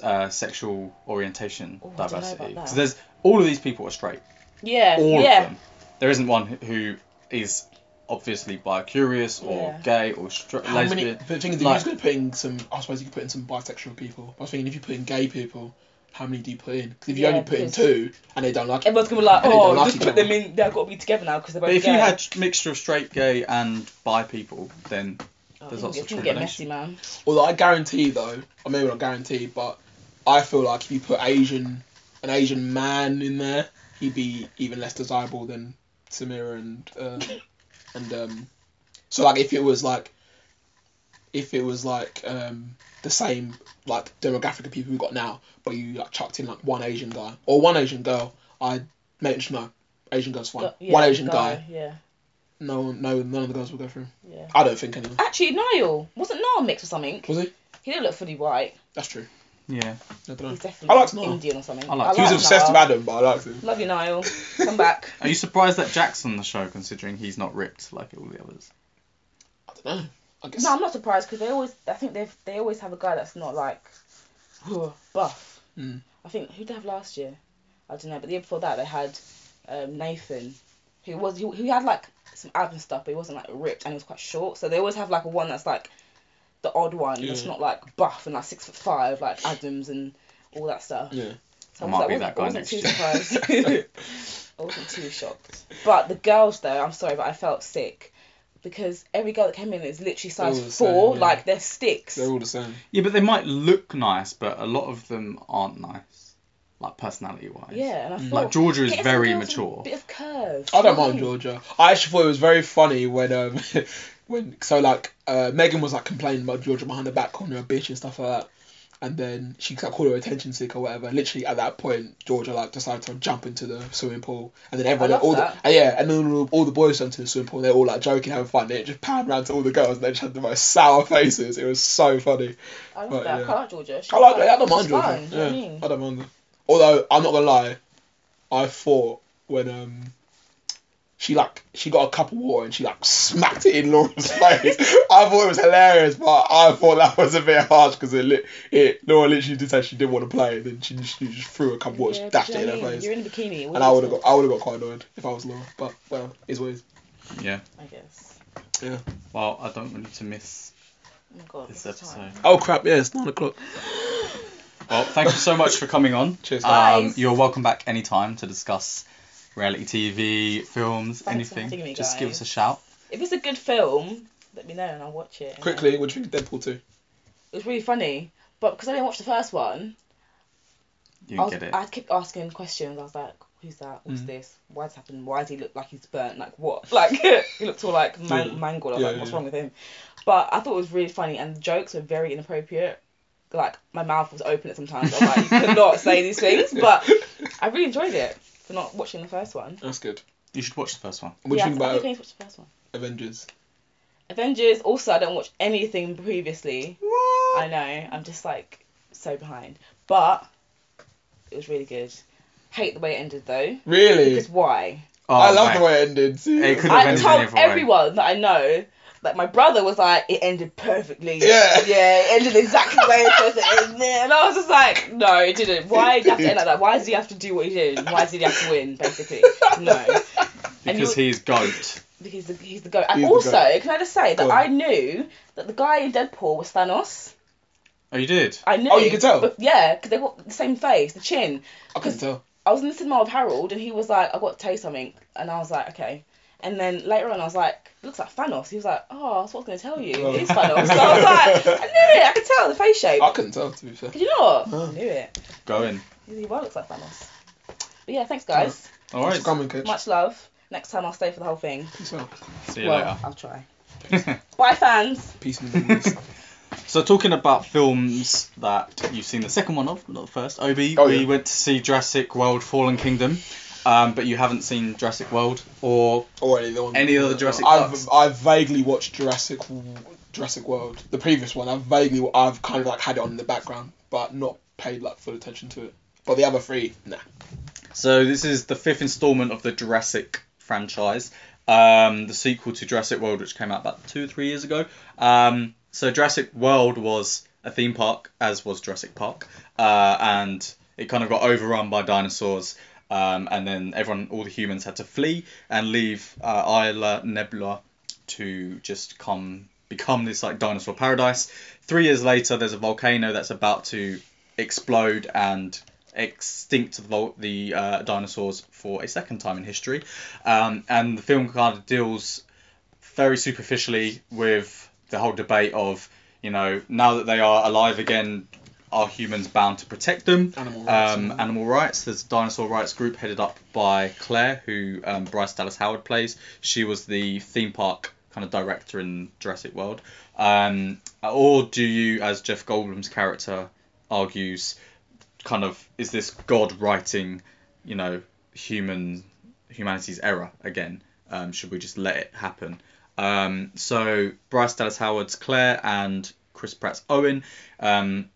uh, sexual orientation Oh, I don't know diversity. about that. Because there's all of these people are straight, Yeah. all yeah. of them. There isn't one who is obviously bi-curious or Yeah. gay or stra- how lesbian. many? The thing is, if like- you're just gonna put in some, I suppose you could put in some bisexual people. I was thinking if you put in gay people, how many do you put in? Because if you Yeah, only put in two and they don't like it, Everyone's gonna be like, And they don't oh, like just put them in. They've got to be together now because they're both But if gay. you had mixture of straight, gay, and bi people, then oh, there's it's lots of get messy, man. although I guarantee though, I maybe not guarantee, but I feel like if you put Asian, an Asian man in there, he'd be even less desirable than Samira and uh, and um. So like if it was like, if it was like um the same like demographic of people we've got now, but you like chucked in like one Asian guy or one Asian girl, I'd mention no. Asian girl's fine. Go- yeah, one Asian guy, Yeah. No, no, none of the girls will go through. Yeah. I don't think anyway. Actually, Niall wasn't Niall mixed or something. Was he? He didn't look fully white. That's true. Yeah. I don't know. He's definitely I liked Niall. Indian or something. I liked He was like obsessed with Niall. Adam, but I liked him. Love you, Niall. Come back. Are you surprised that Jack's on the show, considering he's not ripped like all the others? I don't know. I guess. No, I'm not surprised because they always. I think they they always have a guy that's not like buff. Mm. I think who did they have last year? I don't know, but the year before that they had um, Nathan, who was who, who had like some abs and stuff, but he wasn't like ripped and he was quite short. So they always have like a one that's like the odd one that's Yeah. not like buff and like six foot five like Adams and all that stuff. Yeah. So I I, might was, be I that wasn't, guy I wasn't next too surprised. I wasn't too shocked. But the girls though, I'm sorry, but I felt sick because every girl that came in is literally size the same, four. yeah. Like they're sticks. They're all the same. Yeah, but they might look nice, but a lot of them aren't nice, like personality wise. yeah, and I Mm. thought Like Georgia is very mature. A bit of curve. I don't mind Georgia. I actually thought it was very funny when um when so like uh Megan was like complaining about Georgia behind her back, calling her a bitch and stuff like that. And then she like, called her attention seeker or whatever. Literally at that point, Georgia like decided to jump into the swimming pool, and then everyone, love all that. the and yeah, and then all, all the boys went to the swimming pool. They're all like joking, having fun. They just panned around to all the girls, and they just had the most sour faces. It was so funny. I love But, that. yeah. I like Georgia. She's I like. fun. I don't mind She's Georgia. fun, do you yeah, I mean? I don't mind her. Although I'm not gonna lie, I thought when um she like she got a cup of water and she like smacked it in Laura's face. I thought it was hilarious, but I thought that was a bit harsh because it, li- it Laura literally did say she didn't want to play, and then she, she just threw a cup of water, Yeah, dashed it in her mean? face, You're in a bikini. what and I would have got I would have got quite annoyed if I was Laura. But well, it's what it is. Yeah. I guess. Yeah. Well, I don't want you to miss Oh god. this episode. time? Oh crap! Yeah, it's nine o'clock. Well, thank you so much for coming on. Cheers. Um, Guys. you're welcome back anytime to discuss reality TV, films, Thanks anything. having me, Just give us a shout. If it's a good film, let me know and I'll watch it. Quickly, what do you think of Deadpool two? It was really funny, but because I didn't watch the first one, You I, was, get it. I kept asking questions. I was like, "Who's that? What's Mm. this? Why's happened? Why does he look like he's burnt? Like what? Like he looked all like man- mangled. I was Yeah, like, what's yeah. wrong with him? But I thought it was really funny, and the jokes were very inappropriate. Like my mouth was open at sometimes. I was like, you cannot say these things. But I really enjoyed it for not watching the first one. That's good. You should watch the first one. What do yeah, you think I, I about think I need to watch the first one. Avengers? Avengers. Also, I don't watch anything previously. What? I know. I'm just like so behind. But it was really good. Hate the way it ended though. Really? Because why? Oh, I love mate. the way it ended. It could've I ended told any other way. everyone that I know. Like my brother was like, it ended perfectly. Yeah. Yeah, it ended exactly the way it was supposed to end. And I was just like, no, it didn't. Why did it have to end like that? Why does he have to do what he did? Why did he have to win, basically? No. And Because you- he's goat. Because the, he's the goat. And He's also, goat. can I just say that Go. I knew that the guy in Deadpool was Thanos. Oh, you did? I knew. Oh, you could tell? But yeah, because they got the same face, the chin. I couldn't tell. I was in the cinema with Harold, and he was like, "I got to tell you something," and I was like, "Okay." And then later on, I was like, looks like Thanos." He was like, "Oh, that's what I was gonna tell you. Oh. It is Thanos." So I was like, "I knew it. I could tell the face shape." I couldn't tell to be fair. Did you not? Oh. I knew it. Going. He well looks like Thanos. But yeah, thanks guys. All Thanks coming, coach. Much love. Next time I'll stay for the whole thing. Peace out. See you well, I'll try. Bye, fans. Peace and goodness. So talking about films that you've seen the second one of, not the first. Obi, Oh, we yeah. went to see Jurassic World: Fallen Kingdom, um, but you haven't seen Jurassic World or or any of the. Any other Jurassic I've I've vaguely watched Jurassic Jurassic World, the previous one. I've vaguely I've kind of like had it on in the background, but not paid like full attention to it. But the other three, nah. So this is the fifth installment of the Jurassic franchise, um, the sequel to Jurassic World, which came out about two or three years ago. Um, so Jurassic World was a theme park, as was Jurassic Park, uh, and it kind of got overrun by dinosaurs. Um, and then everyone, all the humans, had to flee and leave uh, Isla Nublar to just come become this like dinosaur paradise. Three years later, there's a volcano that's about to explode and extinct the, the uh, dinosaurs for a second time in history. Um, and the film kind of deals very superficially with the whole debate of, you know, now that they are alive again, are humans bound to protect them? Animal rights. Um, animal rights. There's a dinosaur rights group headed up by Claire, who um, Bryce Dallas Howard plays. She was the theme park kind of director in Jurassic World. Um, or do you, as Jeff Goldblum's character argues, kind of is this God writing, you know, human humanity's error again? Um, should we just let it happen? Um, so Bryce Dallas Howard's Claire and Chris Pratt's Owen um,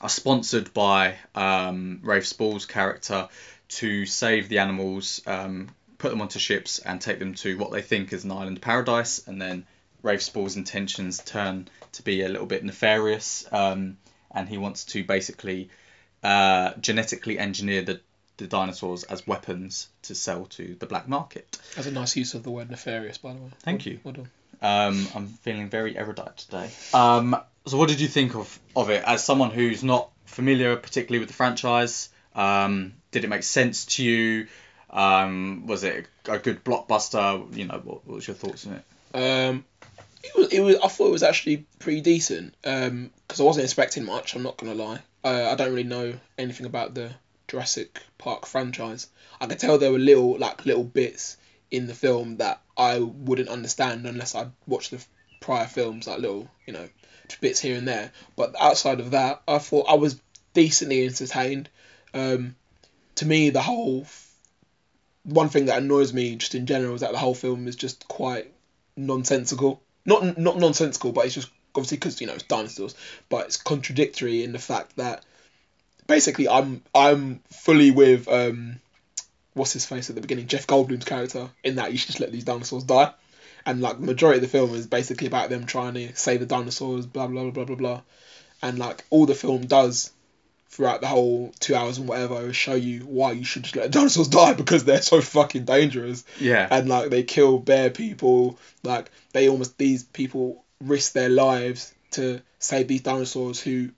are sponsored by um, Rafe Spall's character to save the animals, um, put them onto ships, and take them to what they think is an island paradise. And then Rafe Spall's intentions turn to be a little bit nefarious, um, and he wants to basically uh, genetically engineer the the dinosaurs as weapons to sell to the black market. That's a nice use of the word nefarious, by the way. Thank Well- you. Well done. Um, I'm feeling very erudite today. Um, so what did you think of, of it as someone who's not familiar particularly with the franchise? Um, did it make sense to you? Um, was it a good blockbuster? You know, what, what was your thoughts on it? Um, it was, it was. I thought it was actually pretty decent. Um, because I wasn't expecting much. I'm not gonna lie. Uh, I don't really know anything about the Jurassic Park franchise. I could tell there were little like little bits in the film that I wouldn't understand unless I watched the prior films, like little you know bits here and there. But outside of that, I thought I was decently entertained. Um, to me, the whole one thing that annoys me just in general is that the whole film is just quite nonsensical. Not not nonsensical, but it's just obviously because you know it's dinosaurs, but it's contradictory in the fact that basically I'm I'm fully with um what's his face at the beginning Jeff Goldblum's character in that you should just let these dinosaurs die, and like the majority of the film is basically about them trying to save the dinosaurs, blah blah blah blah blah. Blah, and like all the film does throughout the whole two hours and whatever is show you why you should just let the dinosaurs die because they're so fucking dangerous. Yeah. and like they kill bear people. Like they almost these people risk their lives to save these dinosaurs who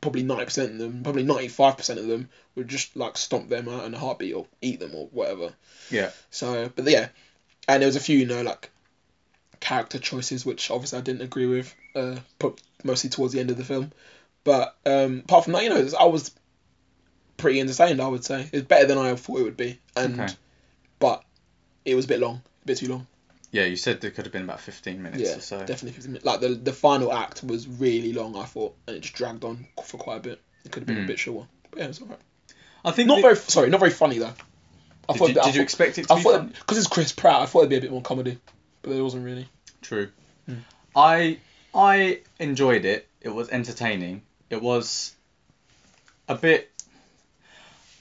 probably 90% of them probably 95% of them would just like stomp them out in a heartbeat or eat them or whatever. Yeah. so but yeah. And there was a few you know like character choices which obviously I didn't agree with uh but mostly towards the end of the film but um apart from that you know I was pretty entertained I would say it's better than I thought it would be and Okay. but it was a bit long a bit too long Yeah, you said there could have been about 15 minutes yeah, or so. definitely 15 minutes. Like the the final act was really long, I thought, and it just dragged on for quite a bit. It could have been Mm. a bit shorter. But yeah, it's alright. I think Not the- very sorry, not very funny though. I Did, thought you, I did you thought- expect it to I be thought because it's Chris Pratt, I thought it'd be a bit more comedy, but it wasn't really. True. Mm. I I enjoyed it. It was entertaining. It was a bit.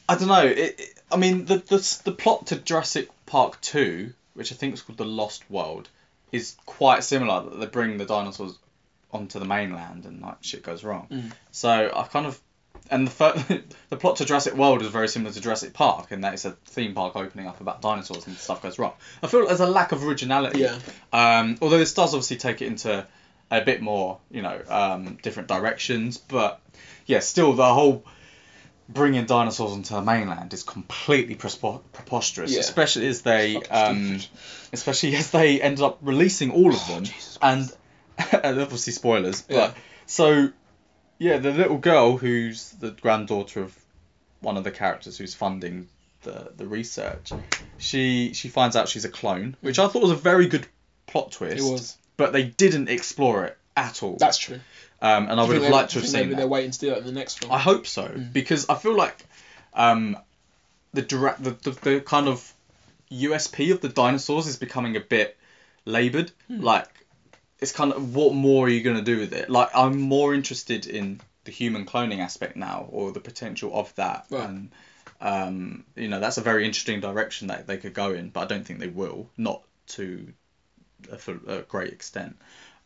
I don't know. It, it- I mean, the, the the plot to Jurassic Park Two, which I think is called The Lost World, is quite similar. That they bring the dinosaurs onto the mainland and like shit goes wrong. Mm. So I kind of. And the fir- the plot to Jurassic World is very similar to Jurassic Park, in that it's a theme park opening up about dinosaurs and stuff goes wrong. I feel there's a lack of originality. Yeah. Um, although this does obviously take it into a bit more, you know, um, different directions, but yeah, still the whole bringing dinosaurs onto the mainland is completely preposterous, Yeah. especially as they, um, especially as they ended up releasing all of them, Jesus and, and obviously spoilers, but Yeah. so yeah, the little girl who's the granddaughter of one of the characters who's funding the the research, she she finds out she's a clone, which I thought was a very good plot twist. It was. but they didn't explore it at all. That's true. um, and I would have liked to have do you think seen Maybe that. they're waiting to do that in the next film. I hope so Mm. because I feel like um, the direct the, the the kind of USP of the dinosaurs is becoming a bit laboured. Hmm. Like it's kind of what more are you gonna do with it? Like I'm more interested in the human cloning aspect now or the potential of that. Right. And um, you know that's a very interesting direction that they could go in, but I don't think they will. Not to a, a great extent.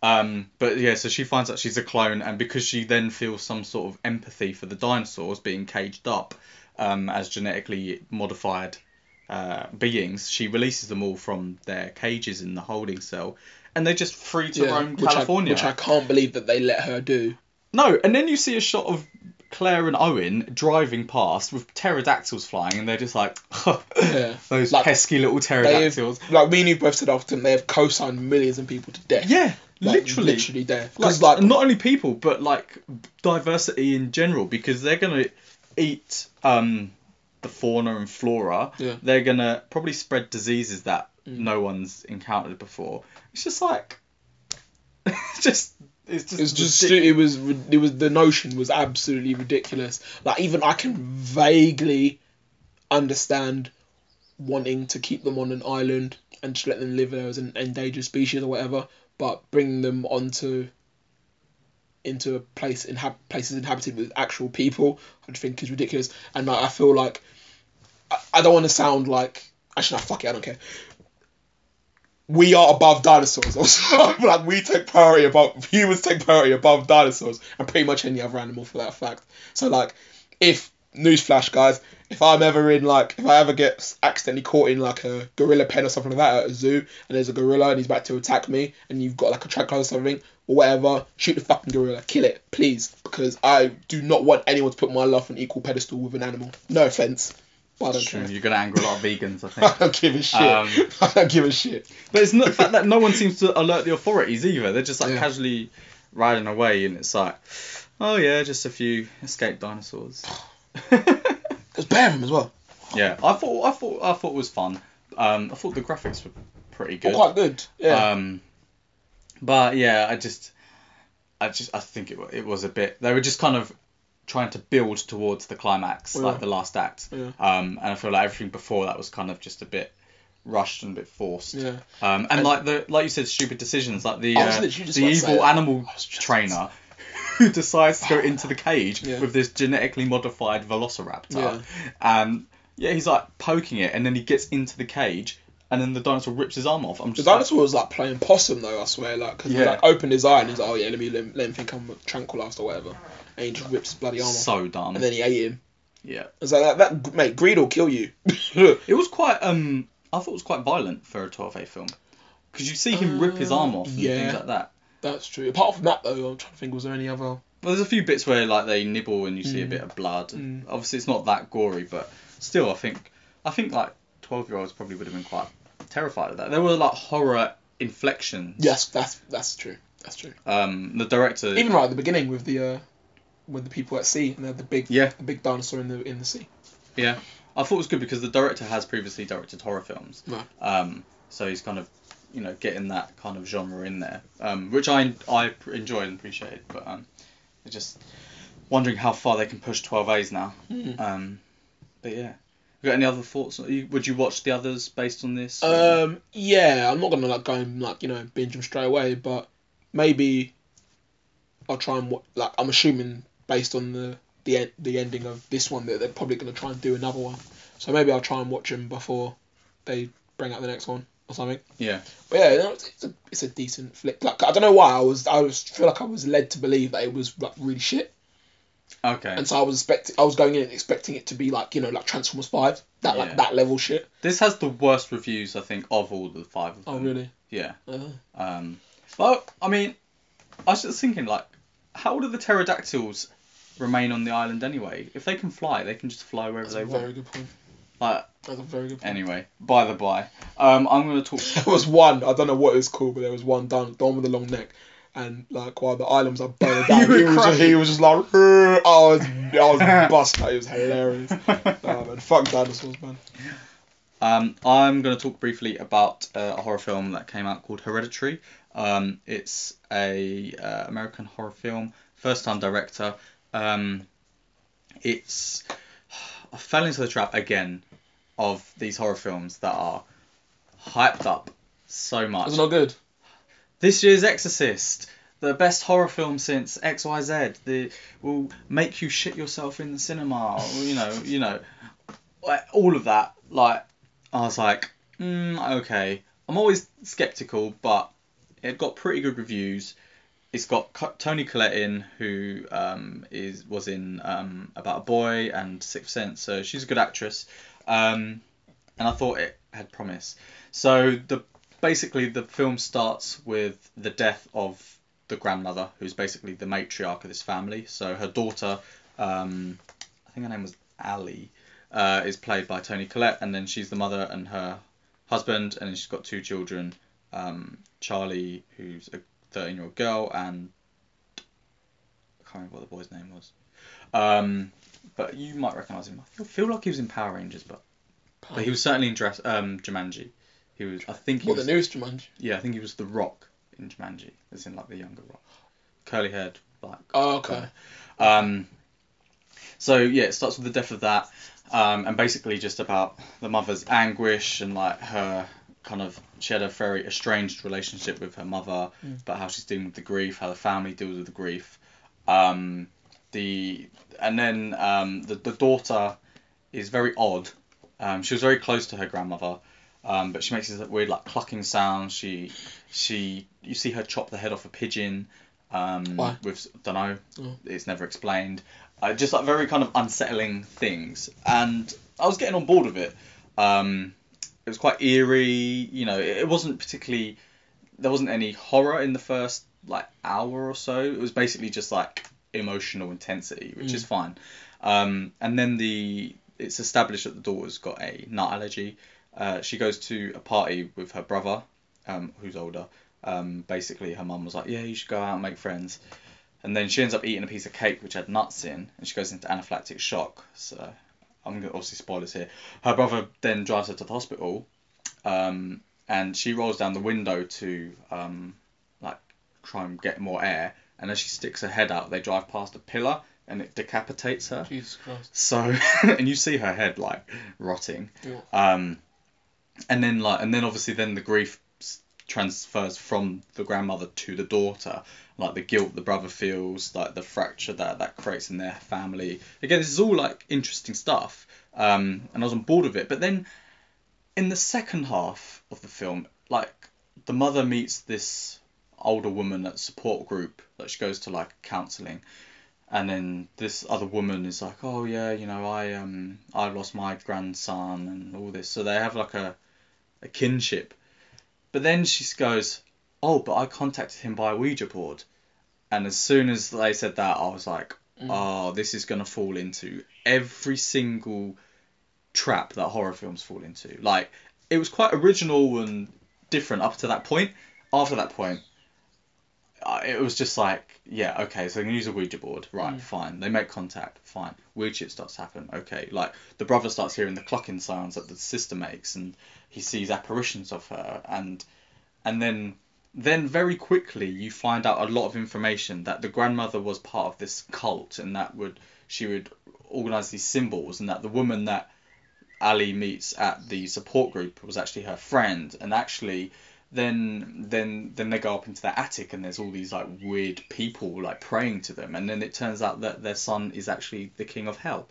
Um, but yeah, so she finds out she's a clone, and because she then feels some sort of empathy for the dinosaurs being caged up um, as genetically modified uh, beings, she releases them all from their cages in the holding cell, and they're just free to roam which California. I, which I can't believe that they let her do. No, and then you see a shot of Claire and Owen driving past with pterodactyls flying, and they're just like, Yeah. those Like, pesky little pterodactyls. like me and you both said often, they have co-signed millions of people to death. Yeah, Like, literally. literally death. Like, Because like, not only people, but like diversity in general, because they're gonna eat um, the fauna and flora. Yeah. They're gonna probably spread diseases that Mm. no one's encountered before. It's just like, it's just it's just It was just it was it was the notion was absolutely ridiculous. Like even I can vaguely understand wanting to keep them on an island and just let them live there as an endangered species or whatever, but bringing them onto into a place in places inhabited with actual people, I just think is ridiculous. And like, I feel like I, I don't want to sound like actually no fuck it I don't care. We are above dinosaurs. Like we take priority above humans take priority above dinosaurs and pretty much any other animal for that fact. So like if newsflash, guys, if I'm ever in like, if I ever get accidentally caught in like a gorilla pen or something like that at a zoo, and there's a gorilla and he's about to attack me, and you've got like a tranquilizer or something or whatever, shoot the fucking gorilla, kill it, please, because I do not want anyone to put my life on equal pedestal with an animal. No offense, I don't True, care. You're gonna anger a lot of vegans, I think. I don't give a shit. Um, I don't give a shit. But it's not the fact that no one seems to alert the authorities either. They're just like Yeah. casually riding away, and it's like, oh yeah, just a few escaped dinosaurs. There's bear them as well. yeah, I thought I thought I thought it was fun. Um, I thought the graphics were pretty good. quite good. Yeah. Um, but yeah, I just, I just, I think it it was a bit. They were just kind of trying to build towards the climax, Yeah. like the last act. Yeah. Um, and I feel like everything before that was kind of just a bit rushed and a bit forced. yeah. Um, and, And- like the like you said, stupid decisions, like the uh, the about to say evil animal I was just trainer who decides to go into the cage Yeah. with this genetically modified velociraptor, Yeah. and yeah, he's like poking it, and then he gets into the cage, and then the dinosaur rips his arm off. I'm The just like, dinosaur was like playing possum though, I swear, like because he Yeah. like opened his eye and he's like, oh yeah, let me let, let him think I'm tranquilized or whatever, and he just rips his bloody arm off, so dumb. and then he ate him. yeah, It's like that, that mate, greed will kill you. it was quite um, I thought it was quite violent for a 12A film, because you see him rip his arm off and yeah. things like that. That's true. Apart from that though, I'm trying to think, was there any other? Well, there's a few bits where like they nibble and you see a Mm. bit of blood. Mm. Obviously, it's not that gory, but still, I think I think like twelve year olds probably would have been quite terrified of that. There were like horror inflections. Yes, that's that's true. That's true. Um, the director. Even right at the beginning with the uh, with the people at sea and they had the big Yeah. the big dinosaur in the in the sea. Yeah, I thought it was good because the director has previously directed horror films. Right. Um, so he's kind of you know getting that kind of genre in there, um, which I I pr- enjoyed and appreciated. But um, it's just wondering how far they can push 12As now. Mm. Um, but yeah. You got any other thoughts? Would you watch the others based on this? Um, yeah, I'm not gonna like go and like you know binge them straight away, but maybe I'll try and wa- like I'm assuming based on the the en- the ending of this one that they're probably gonna try and do another one. So maybe I'll try and watch them before they bring out the next one or something. yeah. But yeah, no, it's, it's a it's a decent flick. Like I don't know why I was I was feel like I was led to believe that it was like really shit, Okay. and so I was expecting I was going in expecting it to be like you know like Transformers Five that Yeah. like that level shit. This has the worst reviews I think of all the five of them. Oh really? Yeah. Uh, Um. Well, I mean, I was just thinking like, how do the pterodactyls remain on the island anyway? If they can fly, they can just fly wherever that's they a very want. good point. Like That's a very good point. anyway. By the by, um, I'm gonna talk. There was one, I don't know what it's called, but there was one done, the one with the long neck. And like while the islands are burning down, he, was just, he was just like, "Rrr." I was, I was bust. It was hilarious. Nah, man, fuck dinosaurs, man. Um, I'm going to talk briefly about uh, a horror film that came out called Hereditary. Um, it's a uh, American horror film, first time director. Um, it's I fell into the trap again of these horror films that are hyped up so much. It's not good. This year's Exorcist, the best horror film since X Y Z. The will make you shit yourself in the cinema. Or, you know, you know, all of that. Like, I was like, mm, okay. I'm always skeptical, but it got pretty good reviews. It's got Toni Collette in, who um, is was in um, About a Boy and Sixth Sense, so she's a good actress. Um, and I thought it had promise. So the basically the film starts with the death of the grandmother, who's basically the matriarch of this family. So her daughter, um, I think her name was Ali, uh, is played by Toni Collette, and then she's the mother and her husband, and then she's got two children, um, Charlie, who's a 13 year old girl, and I can't remember what the boy's name was. Um, but you might recognise him. I feel, like he was in Power Rangers, but but he was certainly in Dress, um, Jumanji. He was, I think he What, was, the newest Jumanji? yeah, I think he was the Rock in Jumanji, as in like the younger Rock, curly haired, black. Oh, okay. Um, so yeah, it starts with the death of that, um, and basically just about the mother's anguish and like her kind of she had a very estranged relationship with her mother, Mm. about how she's dealing with the grief, how the family deals with the grief. Um, the and then um, the the daughter is very odd. Um, she was very close to her grandmother. Um, but she makes this weird like clucking sound. She, she, you see her chop the head off a pigeon. Um, Why? With don't know. Oh. It's never explained. Uh, just like very kind of unsettling things, and I was getting on board with it. Um, it was quite eerie, you know. It, it wasn't particularly there wasn't any horror in the first like hour or so. It was basically just like emotional intensity, which is fine. Um, and then the it's established that the daughter's got a nut allergy. Uh, she goes to a party with her brother, um, who's older. Um, basically, her mum was like, "Yeah, you should go out and make friends." And then she ends up eating a piece of cake which had nuts in, and she goes into anaphylactic shock. So I'm gonna obviously spoilers here. Her brother then drives her to the hospital, um, and she rolls down the window to um, like try and get more air. And as she sticks her head out, they drive past a pillar, and it decapitates her. Jesus Christ. So and you see her head like rotting. Yeah. Um, and then like and then obviously then the grief transfers from the grandmother to the daughter. Like the guilt the brother feels, like the fracture that that creates in their family. Again, this is all like interesting stuff. Um, and I was on board with it. But then in the second half of the film, like the mother meets this older woman at support group that she goes to like counselling and then this other woman is like, oh yeah, you know, I um I lost my grandson and all this, so they have like a a kinship. But then she goes, oh, but I contacted him by Ouija board, and as soon as they said that, I was like, mm. oh, this is gonna fall into every single trap that horror films fall into. Like it was quite original and different up to that point. After that point, it was just like, yeah, okay, so they can use a Ouija board, right? Mm. Fine. They make contact, fine. Weird shit starts to happen, okay. Like the brother starts hearing the clocking sounds that the sister makes, and he sees apparitions of her, and and then then very quickly you find out a lot of information that the grandmother was part of this cult, and that would she would organize these symbols, and that the woman that Ali meets at the support group was actually her friend, and actually then then then they go up into the attic and there's all these like weird people like praying to them. And then it turns out that their son is actually the king of hell.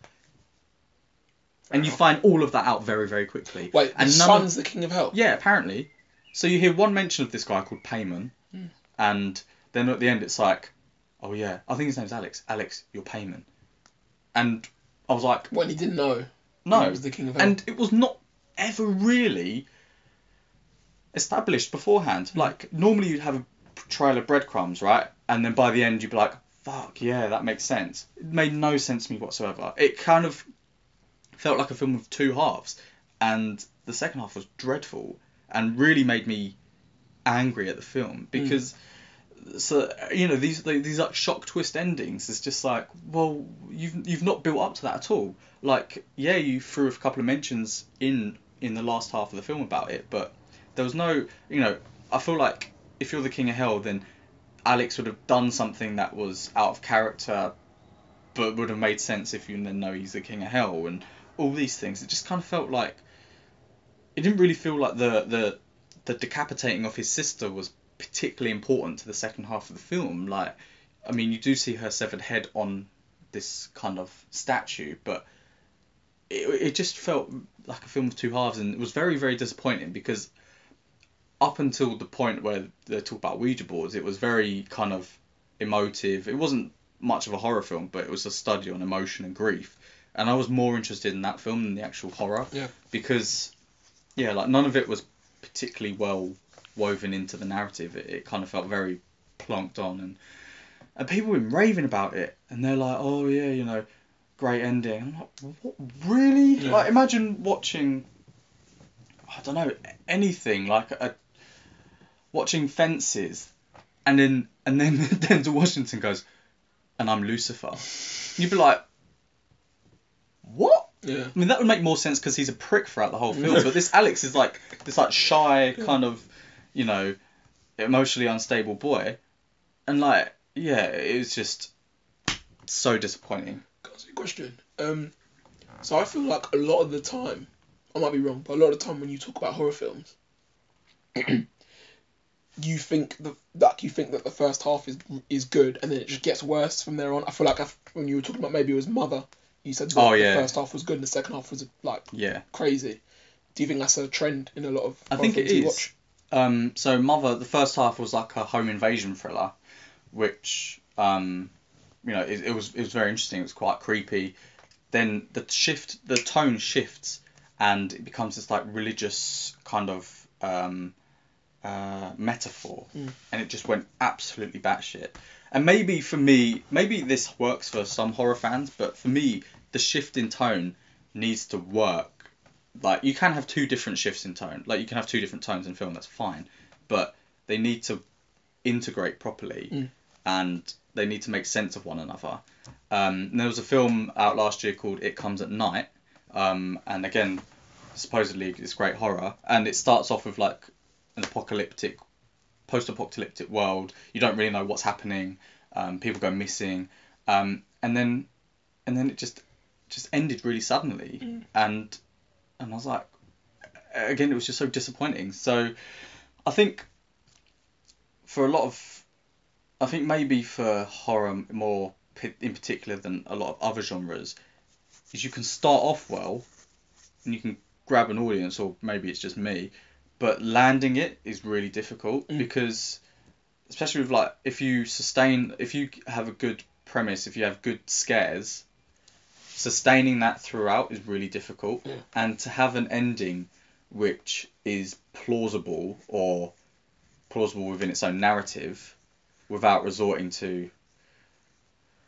And you find all of that out very very quickly. Wait, and the none of- son's the king of hell. yeah apparently so you hear one mention of this guy called Paimon hmm. and then at the end it's like oh yeah i think his name's alex alex you're Paimon and i was like well, he didn't know no he was the king of hell. and it was not ever really established beforehand. Hmm. Like normally you'd have a trail of breadcrumbs, right? And then by the end you'd be like, "Fuck yeah, that makes sense." It made no sense to me whatsoever. It kind of felt like a film with two halves, and the second half was dreadful and really made me angry at the film mm. because. So you know these these like shock twist endings is just like well you've you've not built up to that at all like yeah you threw a couple of mentions in in the last half of the film about it but there was no you know I feel like if you're the king of hell then Alex would have done something that was out of character but would have made sense if you then know he's the king of hell and all these things it just kind of felt like it didn't really feel like the the the decapitating of his sister was particularly important to the second half of the film. Like I mean you do see her severed head on this kind of statue but it, it just felt like a film of two halves and it was very very disappointing because up until the point where they talk about Ouija boards it was very kind of emotive. It wasn't much of a horror film but it was a study on emotion and grief. And I was more interested in that film than the actual horror Yeah. because yeah like none of it was particularly well woven into the narrative. It, it kind of felt very plonked on and and people have been raving about it and they're like oh yeah you know great ending. I'm like what really? Yeah. like imagine watching I don't know anything like a watching fences and then and then Denzel Washington goes and I'm Lucifer. You'd be like what Yeah. I mean, that would make more sense because he's a prick throughout the whole film. but this Alex is like this like shy kind of, you know, emotionally unstable boy, and like yeah, it was just so disappointing. Can I ask you a question? Um, so I feel like a lot of the time, I might be wrong, but a lot of the time when you talk about horror films, you think the like you think that the first half is is good and then it just gets worse from there on. I feel like I, when you were talking about maybe it was Mother, you said Oh, the first half was good and the second half was like Yeah, crazy. Do you think that's a trend in a lot of I think it is. watch? Um, so Mother, the first half was like a home invasion thriller, which um, you know, it, it was it was very interesting. It was quite creepy. Then the shift, the tone shifts, and it becomes this like religious kind of um, uh, metaphor, Mm. and it just went absolutely batshit. And maybe for me, maybe this works for some horror fans, but for me, the shift in tone needs to work. Like you can have two different shifts in tone. Like you can have two different tones in film. That's fine, but they need to integrate properly, Mm. and they need to make sense of one another. Um, there was a film out last year called It Comes at Night, um, and again, supposedly it's great horror, and it starts off with like an apocalyptic, post-apocalyptic world. You don't really know what's happening. Um, people go missing, um, and then, and then it just, just ended really suddenly, Mm. and, and I was like, again, it was just so disappointing. So, I think, for a lot of, I think maybe for horror more in particular than a lot of other genres, is you can start off well, and you can grab an audience, or maybe it's just me, but landing it is really difficult Mm. because, especially with like if you sustain, if you have a good premise, if you have good scares, sustaining that throughout is really difficult, Yeah. and to have an ending which is plausible or plausible within its own narrative without resorting to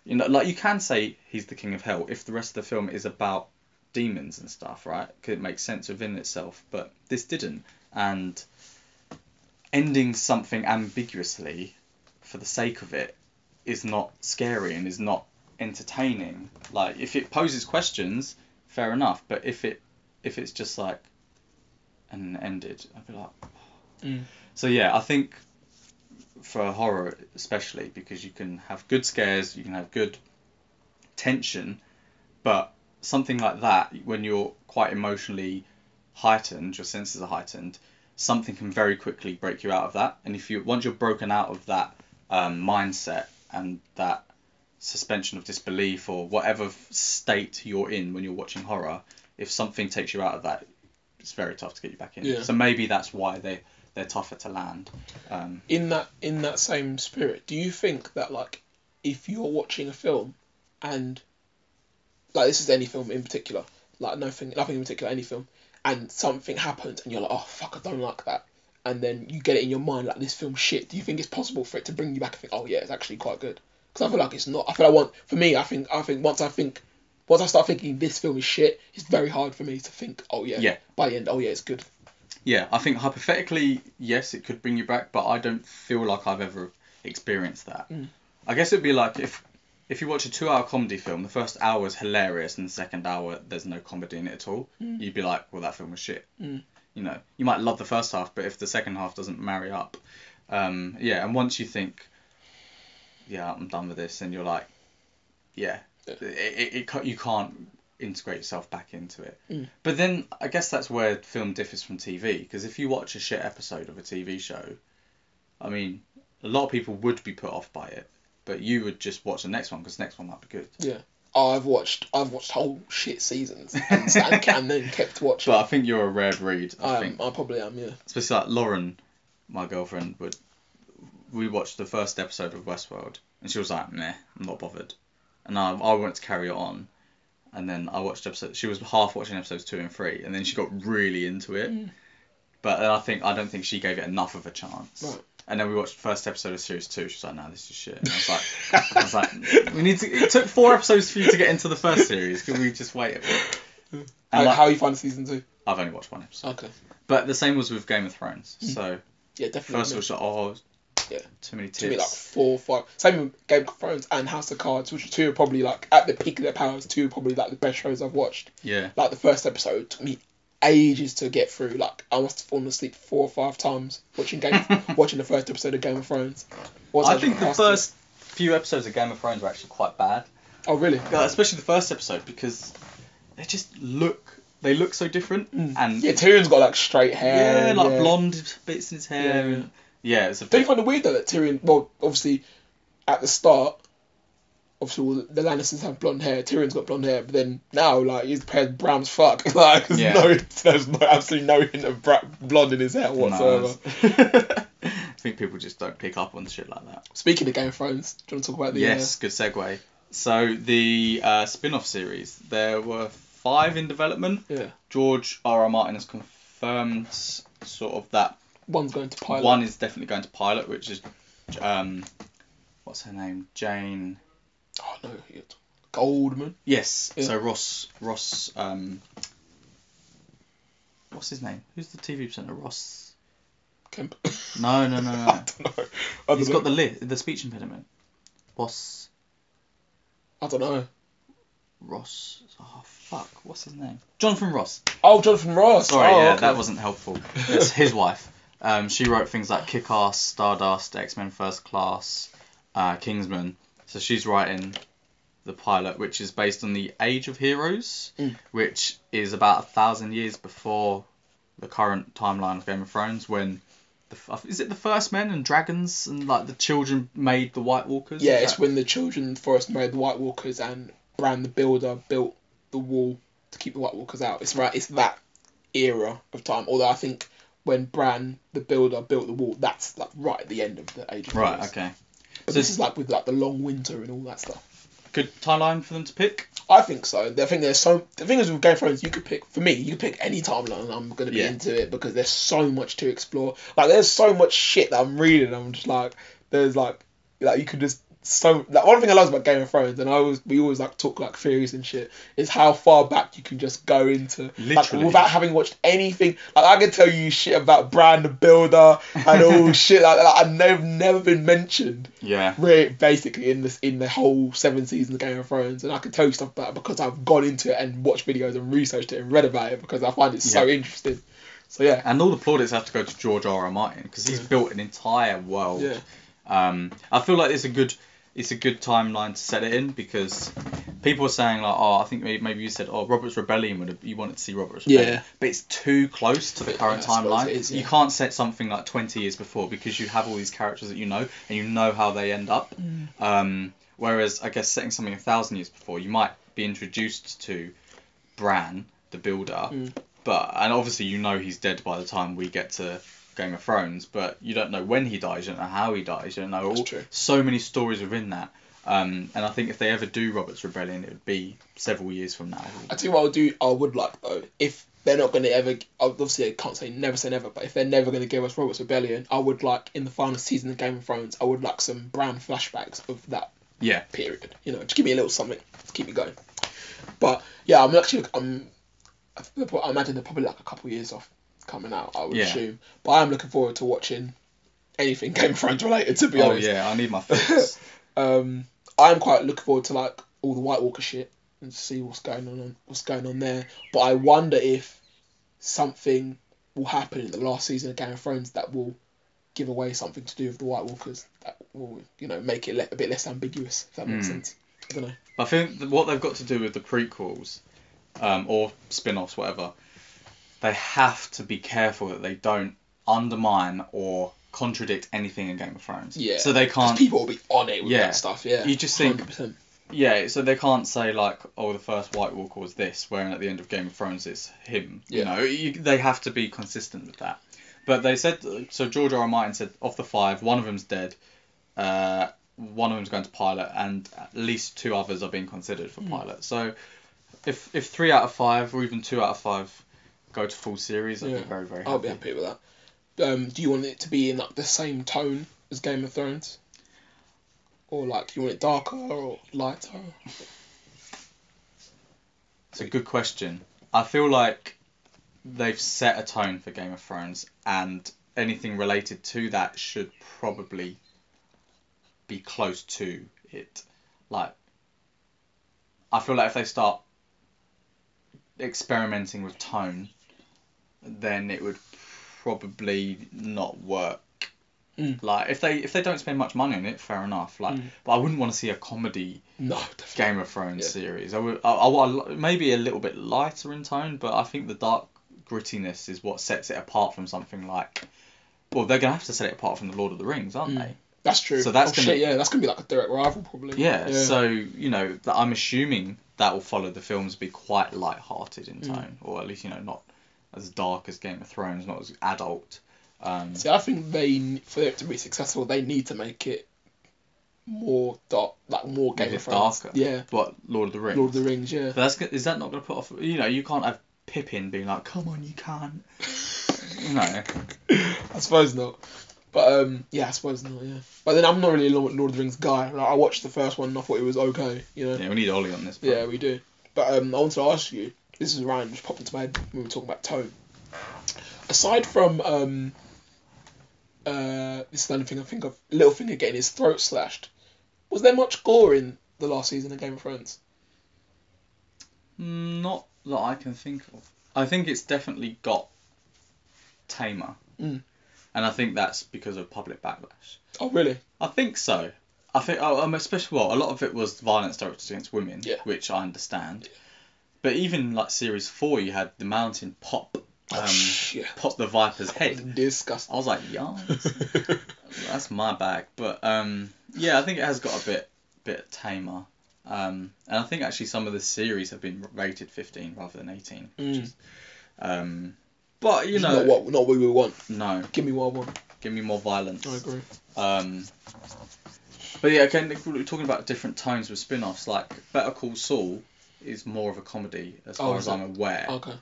you know like you can say he's the king of hell if the rest of the film is about demons and stuff right because it makes sense within itself but this didn't and ending something ambiguously for the sake of it is not scary and is not entertaining like if it poses questions fair enough but if it if it's just like and ended i'd be like Mm. so yeah, I think for horror especially because you can have good scares, you can have good tension, but something like that when you're quite emotionally heightened, your senses are heightened, something can very quickly break you out of that. And if you once you're broken out of that um, mindset and that suspension of disbelief or whatever state you're in when you're watching horror, if something takes you out of that, it's very tough to get you back in. Yeah. So maybe that's why they they're tougher to land. Um, in that in that same spirit, do you think that like if you're watching a film and like this is any film in particular, like nothing nothing in particular, any film, and something happens and you're like, oh fuck, I don't like that, and then you get it in your mind like this film shit. Do you think it's possible for it to bring you back and think, oh yeah, it's actually quite good? Because I feel like it's not. I feel I want for me, I think I think once I think. Once I start thinking this film is shit, it's very hard for me to think, oh yeah, Yeah. by the end, oh yeah, it's good. yeah, I think hypothetically, yes, it could bring you back, but I don't feel like I've ever experienced that. Mm. I guess it'd be like if if you watch a two-hour comedy film, the first hour is hilarious, and the second hour there's no comedy in it at all. Mm. You'd be like, well, that film was shit. Mm. You know, you might love the first half, but if the second half doesn't marry up, um, yeah, and once you think, yeah, I'm done with this, and you're like, yeah, Yeah. it, it, it, you can't integrate yourself back into it. Mm. But then I guess that's where film differs from TV because if you watch a shit episode of a TV show, I mean, a lot of people would be put off by it, but you would just watch the next one because the next one might be good. Yeah. Oh, I've watched I've watched whole shit seasons and, and, and then kept watching. But I think you're a rare breed. I I, think, am, I probably am, yeah. especially like Lauren, my girlfriend, would. We watched the first episode of Westworld, and she was like, "Meh, I'm not bothered," and I I wanted to carry it on, and then I watched episode. She was half watching episodes two and three, and then she got really into it. Mm. But I think I don't think she gave it enough of a chance. Right. And then we watched the first episode of series two. She was like, "No, this is shit." And I was like, "I was like, we need to." It took four episodes for you to get into the first series. Can we just wait a bit? How, And like, how you find season two? I've only watched one episode. Okay. But the same was with Game of Thrones. Mm. So Yeah, definitely. first it was like, oh, Yeah. too many to me like four, five. Same with Game of Thrones and House of Cards, which are two are probably like at the peak of their powers. Two are probably like the best shows I've watched. Yeah. Like the first episode took me ages to get through. Like I must have fallen asleep four or five times watching Game, watching the first episode of Game of Thrones. Once I just think the passed first few episodes of Game of Thrones were actually quite bad. Oh really? Uh, especially the first episode because they just look they look so different Mm. and Yeah, Tyrion's got like straight hair. yeah, like yeah. blonde bits in his hair Yeah. and yeah, it's a Don't you bit, find it weird though that Tyrion? Well, obviously, at the start, obviously all the Lannisters have blonde hair. Tyrion's got blonde hair, but then now like his hair's brown as fuck. Like there's Yeah. no, there's no absolutely no hint of bra- blonde in his hair No, whatsoever. it's- think people just don't pick up on shit like that. Speaking of Game of Thrones, do you want to talk about the? yes, good segue. So the uh, spin-off series, there were five in development. Uh, yeah. George R. R. Martin has confirmed sort of that One's going to pilot. one is definitely going to pilot, which is um, what's her name, Jane. Oh no, Goldman. Yes. Yeah. So Ross Ross um, what's his name? Who's the TV presenter? Ross. Kemp. No, no, no, no. I don't know. I don't He's know. got the li- the speech impediment. Ross I don't know. Ross. Oh fuck, what's his name? Jonathan Ross. Oh, Jonathan Ross. Sorry, oh, yeah, okay. that wasn't helpful. It's his wife. Um, she wrote things like Kick Ass, Stardust, X Men First Class, uh, Kingsman. So she's writing the pilot, which is based on the Age of Heroes, Mm. which is about a thousand years before the current timeline of Game of Thrones, when the is it the first men and dragons and like the children made the White Walkers? Yeah, it's that- when the children first made the White Walkers and Bran the Builder built the wall to keep the White Walkers out. It's right. It's that era of time. Although I think when Bran the Builder built the wall, that's like right at the end of the Age of Heroes. right. Heroes. Okay. But So this is like with like the long winter and all that stuff. Good timeline for them to pick. I think so. I think there's so the thing is with Game of Thrones, you could pick for me, you could pick any timeline, and I'm gonna be Yeah. into it because there's so much to explore. Like there's so much shit that I'm reading. I'm just like, there's like, like you could just so like one thing I love about Game of Thrones, and I always we always like talk like theories and shit, is how far back you can just go into like without having watched anything. Like I can tell you shit about Bran the Builder and all shit like that. I've never never been mentioned Yeah. really basically in this in the whole seven seasons of Game of Thrones, and I can tell you stuff about it because I've gone into it and watched videos and researched it and read about it because I find it so Yeah. interesting. So yeah, And all the plaudits have to go to George R. R. Martin because he's Yeah. built an entire world. yeah, Um, I feel like it's a good it's a good timeline to set it in because people are saying like, oh, I think maybe, maybe you said, oh, Robert's Rebellion would have, you wanted to see Robert's Rebellion, Yeah. but it's too close to the Yeah, current I suppose timeline. it is, You can't set something like 20 years before because you have all these characters that you know and you know how they end up. Mm. Um, whereas I guess setting something a thousand years before, you might be introduced to Bran, the builder, Mm. but and obviously you know he's dead by the time we get to Game of Thrones, but you don't know when he dies, you don't know how he dies, you don't know That's all, true. so many stories within that. Um, and I think if they ever do Robert's Rebellion, it would be several years from now. I tell you what I'll do. I would like though if they're not going to ever. Obviously, I can't say never say never, but if they're never going to give us Robert's Rebellion, I would like in the final season of Game of Thrones, I would like some Bran flashbacks of that Yeah. period. You know, just give me a little something to keep me going. But yeah, I'm actually I'm. I imagine they're probably like a couple of years off coming out. I would Yeah. assume, but I am looking forward to watching anything Game of Thrones related. To be Oh honest, yeah, I need my fix. um, I am quite looking forward to like all the White Walker shit and see what's going on what's going on there. But I wonder if something will happen in the last season of Game of Thrones that will give away something to do with the White Walkers that will you know make it le- a bit less ambiguous. If that makes Mm. sense. I don't know. I think what they've got to do with the prequels, um, or spin-offs, whatever, they have to be careful that they don't undermine or contradict anything in Game of Thrones. Yeah. So they can't. people will be on it with Yeah. that stuff. Yeah. You just think- 100%. Yeah, so they can't say like, oh, the first White Walker was this, whereas at the end of Game of Thrones it's him. Yeah. You know, you, they have to be consistent with that. But they said so. George R. R. Martin said of the five, one of them's dead, uh, one of them's going to pilot, and at least two others are being considered for Hmm. pilot. So if if three out of five or even two out of five go to full series, I'd Yeah. be very very happy. I'll be happy with that. Um, do you want it to be in like the same tone as Game of Thrones? Or like you want it darker or lighter? It's a good question. I feel like they've set a tone for Game of Thrones, and anything related to that should probably be close to it. Like, I feel like if they start experimenting with tone, then it would probably not work. Mm. Like if they if they don't spend much money on it, fair enough. Like, Mm. but I wouldn't want to see a comedy No, definitely. Game of Thrones Yeah. series. I would, I, I, I- maybe a little bit lighter in tone, but I think the dark grittiness is what sets it apart from something like. Well, they're gonna have to set it apart from the Lord of the Rings, aren't Mm. they? That's true. So that's oh, gonna- shit, yeah, that's gonna be like a direct rival probably. Yeah. So you know, I'm assuming that will follow the films be quite light-hearted in Mm. tone, or at least you know not as dark as Game of Thrones, not as adult. Um, See, I think they for it to be successful, they need to make it more dark, like more Game of Thrones. darker? Yeah, But Lord of the Rings? Lord of the Rings. Yeah. But that's is that not going to put off? You know, you can't have Pippin being like, "Come on, you can't." No. I suppose not. But um, yeah, I suppose not. Yeah. But then I'm not really a Lord Lord of the Rings guy. Like, I watched the first one and I thought it was okay. You know. Yeah, we need Ollie on this. Yeah, we do. But um, I want to ask you. This is Ryan just popped into my head when we were talking about tone. Aside from um, uh, this is the only thing I think of. Littlefinger getting his throat slashed. Was there much gore in the last season of Game of Thrones? Mm, Not that I can think of. I think it's definitely got tamer, Mm. and I think that's because of public backlash. Oh really? I think so. I think, oh, um, especially well, a lot of it was violence directed against women, Yeah. which I understand. But even like series four, you had the mountain pop, Oh, um, yeah. pop the viper's head. Disgusting. I was like, yeah, that's my bag. But um, yeah, I think it has got a bit bit tamer. Um, and I think actually some of the series have been rated 15 rather than 18. Which Mm. is, um, but you know, not what not what we want. no, Give me what I want. give me more violence. I agree. Um, but yeah, again, we're talking about different tones with spin-offs. Like Better Call Saul is more of a comedy, as Oh, far as? I'm aware. Okay.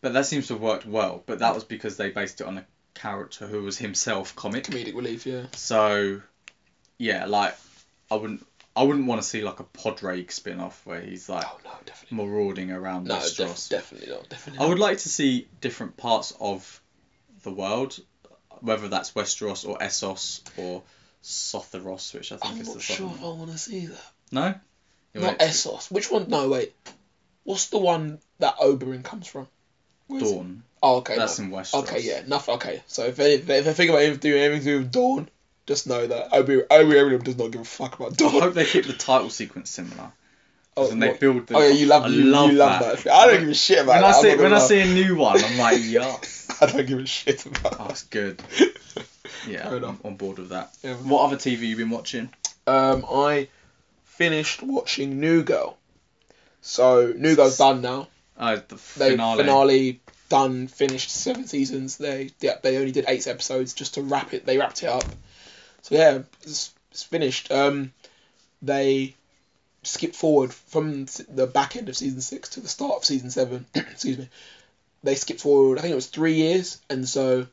But that seems to have worked well. But that was because they based it on a character who was himself comic. Comedic relief. Yeah. So, yeah, like I wouldn't, I wouldn't want to see like a Podrick spin-off where he's like Oh no, marauding around No, Westeros. def- definitely not. Definitely. I would like to see different parts of the world, whether that's Westeros or Essos or Sotheros, which I think I'm is the not sure if I want to see that. No, You Not Essos. Which one? No, wait. What's the one that Oberyn comes from? Where is it? Dorne. Oh, okay. That's no. in Westeros. Okay, yeah, enough. Okay, so if they, if they think about doing anything to do with Dorne, just know that Oberyn does not give a fuck about Dorne. I Dorne. hope they keep the title sequence similar. Oh, and they what? build the. oh yeah, you love I you, love you love that. I don't give a shit about When that. I I'm see not when gonna I see a new one, I'm like, yes. I don't give a shit about. Oh, it's good. Yeah, Fair I'm enough. on board with that. Yeah. What other TV you been watching? Um, I finished watching New Girl. So New Girl's done now. Uh, the They finale. finale. done, finished seven seasons. They yeah, they only did eight episodes just to wrap it. They wrapped it up. So yeah, it's, it's finished. Um, they skipped forward from the back end of season six to the start of season seven. Excuse me. They skipped forward. I think it was three years, and so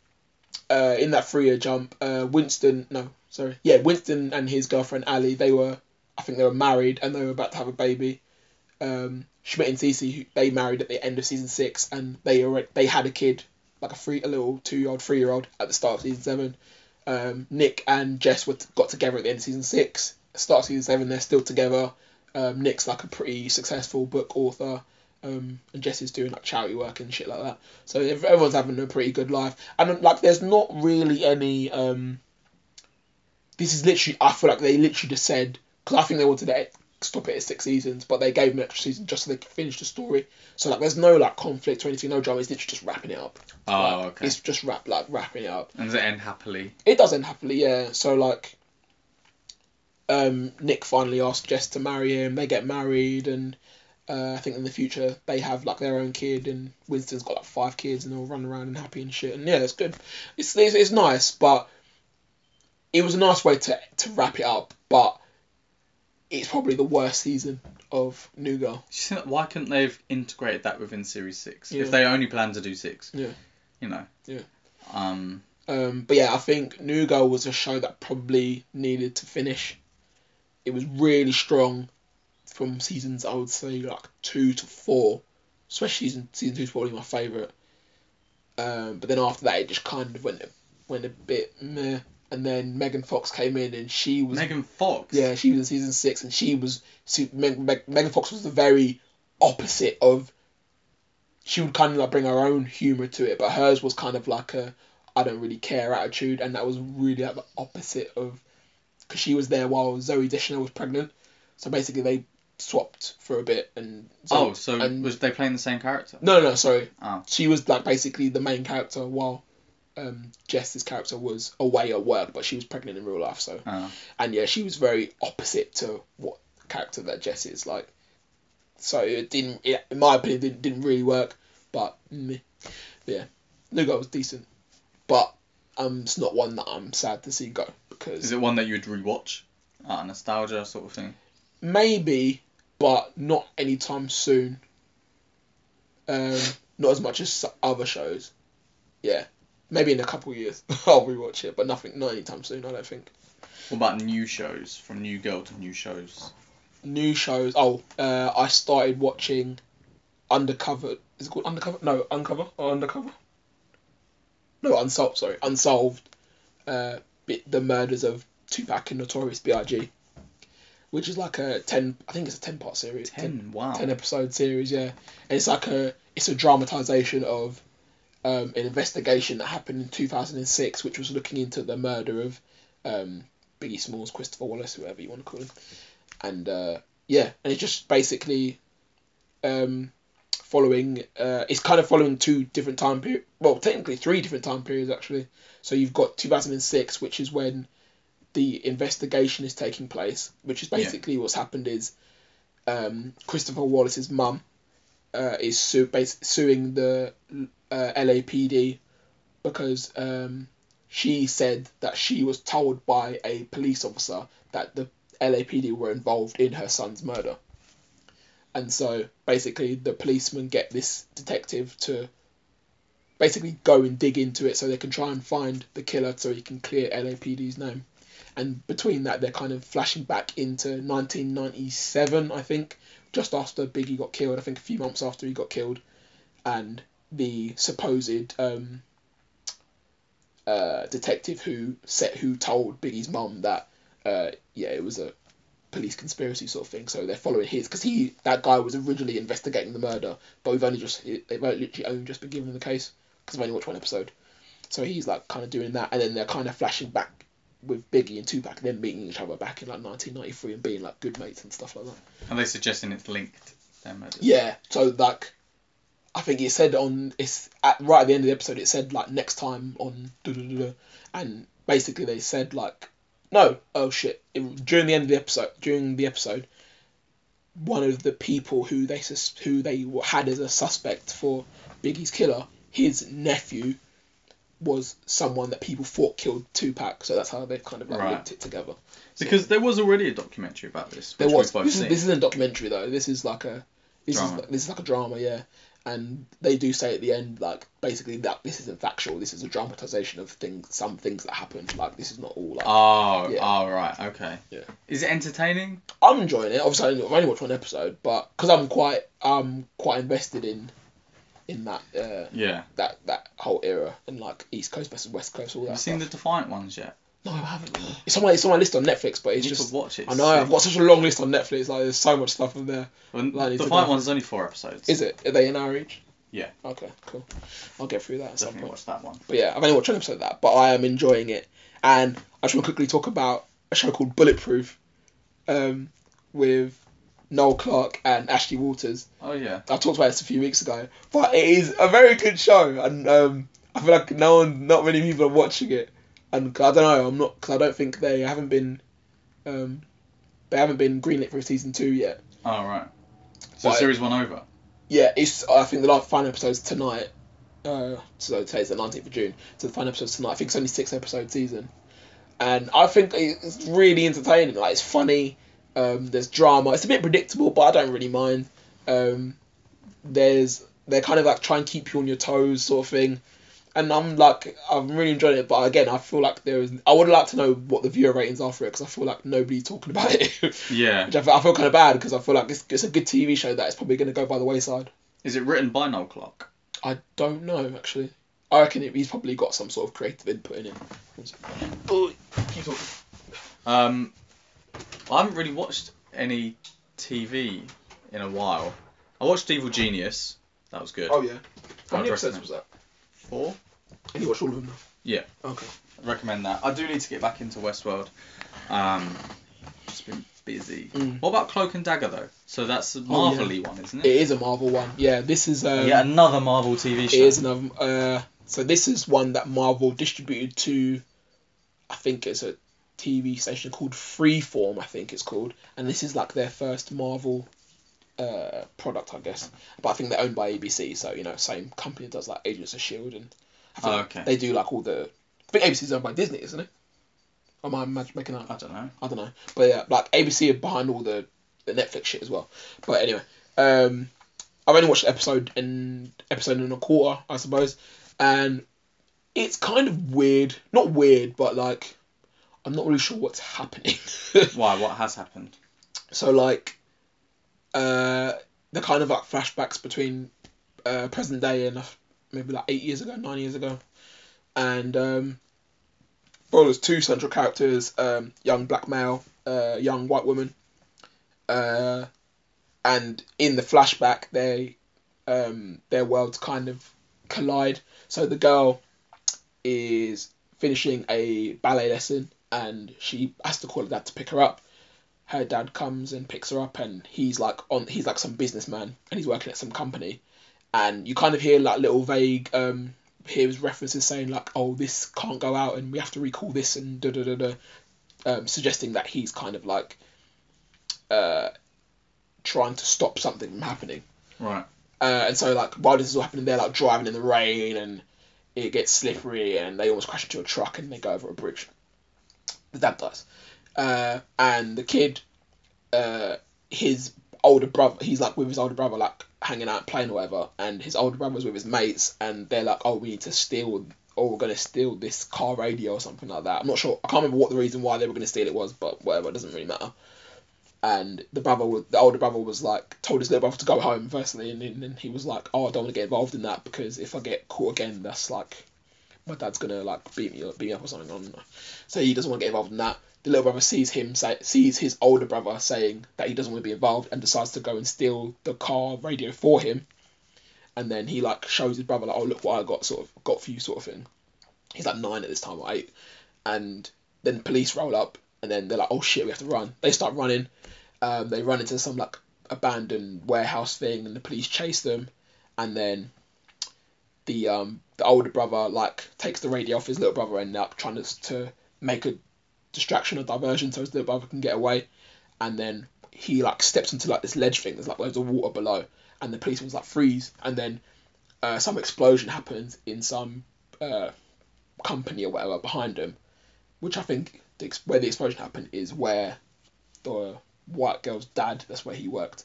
uh, in that three year jump, uh, Winston no sorry yeah Winston and his girlfriend Aly they were I think they were married and they were about to have a baby. Um, Schmidt and Cece they married at the end of season six and they already they had a kid like a three a little two year old three year old at the start of season seven. Um, Nick and Jess were got together at the end of season six. Start of season seven they're still together. Um, Nick's like a pretty successful book author. Um, and Jess is doing like charity work and shit like that. So everyone's having a pretty good life. And like, there's not really any. Um, this is literally. I feel like they literally just said because I think they wanted to stop it at six seasons, but they gave them an extra season just so they could finish the story. So like, there's no like conflict or anything, no drama. It's literally just wrapping it up. Oh, Like, okay. It's just wrap like wrapping it up. And does it end happily? It does end happily, yeah. So like, um, Nick finally asked Jess to marry him. They get married, and uh, I think in the future they have like their own kid. And Winston's got like five kids, and they'll run around and happy and shit. And yeah, it's good. It's it's, it's nice, but it was a nice way to to wrap it up. But it's probably the worst season of New Girl. Do you think- Why couldn't they have integrated that within series six? Yeah. If they only plan to do six. Yeah. You know. Yeah. Um. Um, but yeah, I think New Girl was a show that probably needed to finish. It was really strong from seasons, I would say, like two to four. Especially season season two is probably my favourite. Um, but then after that, it just kind of went went a bit meh. And then Megan Fox came in, and she was Megan Fox. yeah, she was in season six, and she was she, Meg, Meg, Megan Fox was the very opposite of. She would kind of like bring her own humor to it, but hers was kind of like a I don't really care attitude, and that was really like the opposite of because she was there while Zooey Deschanel was pregnant, so basically they swapped for a bit and. Oh, so and, was they playing the same character? no, no, sorry. Oh. She was like basically the main character while um, Jess's character was away at work, but she was pregnant in real life, so Oh. and yeah, she was very opposite to what character that Jess is like. So it didn't, it, in my opinion, didn't, didn't really work. But meh. yeah, New Girl was decent, but um, it's not one that I'm sad to see go because Is it one that you'd rewatch? Uh, nostalgia sort of thing. maybe, but not anytime soon. Um, not as much as other shows. Yeah, maybe in a couple of years I'll rewatch it, but nothing, not anytime soon. I don't think. What about new shows? From new girl to new shows. New shows. Oh, uh, I started watching Undercover. Is it called Undercover? No, Uncover or Undercover. No, Unsolved. Sorry, Unsolved. Uh, bit the murders of Tupac and Notorious B.I.G. Which is like a ten. I think it's a ten part series. Ten. Wow. 10 episode series, yeah. And it's like a it's a dramatization of um, an investigation that happened in 2006, which was looking into the murder of um, Biggie Smalls, Christopher Wallace, whoever you want to call him. And uh, yeah, and it's just basically um, following. Uh, it's kind of following two different time periods. Well, technically three different time periods actually. So you've got 2006, which is when the investigation is taking place, which is Yeah. basically what's happened is um, Christopher Wallace's mum uh, is su- bas- suing the uh, LAPD because um, she said that she was told by a police officer that the LAPD were involved in her son's murder. And so basically, the policemen get this detective to basically go and dig into it so they can try and find the killer so he can clear LAPD's name. And between that, they're kind of flashing back into 1997, I think, just after Biggie got killed. I think a few months after he got killed, and the supposed um, uh, detective who set who told Biggie's mum that uh, yeah it was a police conspiracy sort of thing. So they're following his because he that guy was originally investigating the murder, but we've only just they've only- literally only just been given the case because I've only watched one episode. So he's like kind of doing that, and then they're kind of flashing back with Biggie and Tupac, and then meeting each other back in like 1993 and being like good mates and stuff like that. Are they suggesting it's linked? Their murders? Yeah, so like, I think it said on it's at right at the end of the episode. It said like next time on, and basically they said like, no, oh shit. It, during the end of the episode, during the episode, one of the people who they sus- who they had as a suspect for Biggie's killer, his nephew, was someone that people thought killed Tupac. So that's how they kind of like Right. linked it together. So- Because there was already a documentary about this. there was. This, is, this isn't a documentary though. This is like a. This Drama. is this is like a drama, yeah. And they do say at the end, like basically that this isn't factual. This is a dramatization of things, some things that happened. Like this is not all like. Oh, Yeah. oh, right, okay. Yeah. Is it entertaining? I'm enjoying it. Obviously, I've only watched one episode, but because I'm quite um quite invested in in that uh Yeah. that that whole era and like East Coast versus West Coast all Have that you seen the. Defiant ones yet? No, I haven't. It's on my it's on my list on Netflix, but it's you need just to watch it. I know I've got such a long list on Netflix. Like there's so much stuff in there. Well, I need to Defiant go. one's only four episodes. Is it? Are they in our each? Yeah. Okay, cool. I'll get through that at some Definitely point. watch that one. But yeah, I've only watched one episode of that, but I am enjoying it. And I just want to quickly talk about a show called Bulletproof, um, with Noel Clarke and Ashley Walters. Oh yeah. I talked about this a few weeks ago, but it is a very good show, and um, I feel like no one, not many people are watching it, and I don't know, I'm not, because I don't think they haven't been, um, they haven't been greenlit for season two yet. Oh right. So Why- series one over. Yeah, it's. I think the last final episode's tonight. Uh, so today's the nineteenth of June. So the final episode's tonight. I think it's only six episode season, and I think it's really entertaining. Like it's funny. Um, there's drama. It's a bit predictable, but I don't really mind. Um, there's they're kind of like try and keep you on your toes, sort of thing. And I'm like, I'm really enjoying it, but again, I feel like there is. I would like to know what the viewer ratings are for it because I feel like nobody's talking about it. Yeah. Which I feel, I feel kind of bad because I feel like it's, it's a good TV show that is probably going to go by the wayside. Is it written by Noel Clarke? I don't know actually. I reckon it, he's probably got some sort of creative input in it. Oh, keep talking. Um, I haven't really watched any TV in a while. I watched Evil Genius. That was good. Oh yeah. How I'd many episodes was that? Four. You watched all of them? Yeah. Okay. I'd recommend that. I do need to get back into Westworld. Um, just been busy. Mm. What about Cloak and Dagger though? So that's a Oh, yeah. One, isn't It it? is a Marvel one. Yeah, this is. Um, yeah, another Marvel TV It show. is another. Uh, so this is one that Marvel distributed to. I think it's a TV station called Freeform. I think it's called, and this is like their first Marvel. Uh, product, I guess, but I think they're owned by ABC, so you know, same company that does like Agents of Shield, and Think Oh, okay. they do like all the I think ABC is owned by Disney, isn't it? Am I making that? I don't know. I don't know, but yeah, like ABC are behind all the, the Netflix shit as well. But anyway, um, I've only watched episode and episode and a quarter, I suppose, and it's kind of weird. Not weird, but like I'm not really sure what's happening. Why? What has happened? so like, uh, the kind of like flashbacks between uh, present day and maybe like eight years ago, nine years ago, and um, there's two central characters: um, young black male, uh, young white woman, uh, and in the flashback, they um, their worlds kind of collide. So the girl is finishing a ballet lesson, and she has to call her dad to pick her up. Her dad comes and picks her up, and he's like on he's like some businessman, and he's working at some company, and you kind of hear like little vague um hears references saying like oh this can't go out and we have to recall this and da da da da, um, suggesting that he's kind of like uh trying to stop something from happening. Right. Uh, and so like while this is all happening, they're like driving in the rain and it gets slippery and they almost crash into a truck and they go over a bridge. The dad dies. Uh, and the kid, uh, his older brother, he's like with his older brother, like hanging out playing or whatever, and his older brother was with his mates, and they're like, oh, we need to steal, or we're gonna steal this car radio or something like that. I'm not sure. I can't remember what the reason why they were gonna steal it was, but whatever, it doesn't really matter. And the brother, was, the older brother, was like told his little brother to go home firstly, and then he was like, oh, I don't want to get involved in that because if I get caught again, that's like my dad's gonna like beat me up, beat me up or something. Know. So he doesn't want to get involved in that. The little brother sees him say, sees his older brother saying that he doesn't want to be involved and decides to go and steal the car radio for him. And then he like shows his brother like, oh look what I got, sort of got for you, sort of thing. He's like nine at this time or eight, and then police roll up, and then they're like, oh shit, we have to run. They start running. Um, they run into some like abandoned warehouse thing, and the police chase them, and then the um the older brother like takes the radio off his little brother and up trying to to make a distraction or diversion so his little brother can get away, and then he like steps into like this ledge thing. There's like loads of water below, and the policeman's like freeze, and then uh, some explosion happens in some uh, company or whatever behind him, which I think the, where the explosion happened is where the white girl's dad. That's where he worked.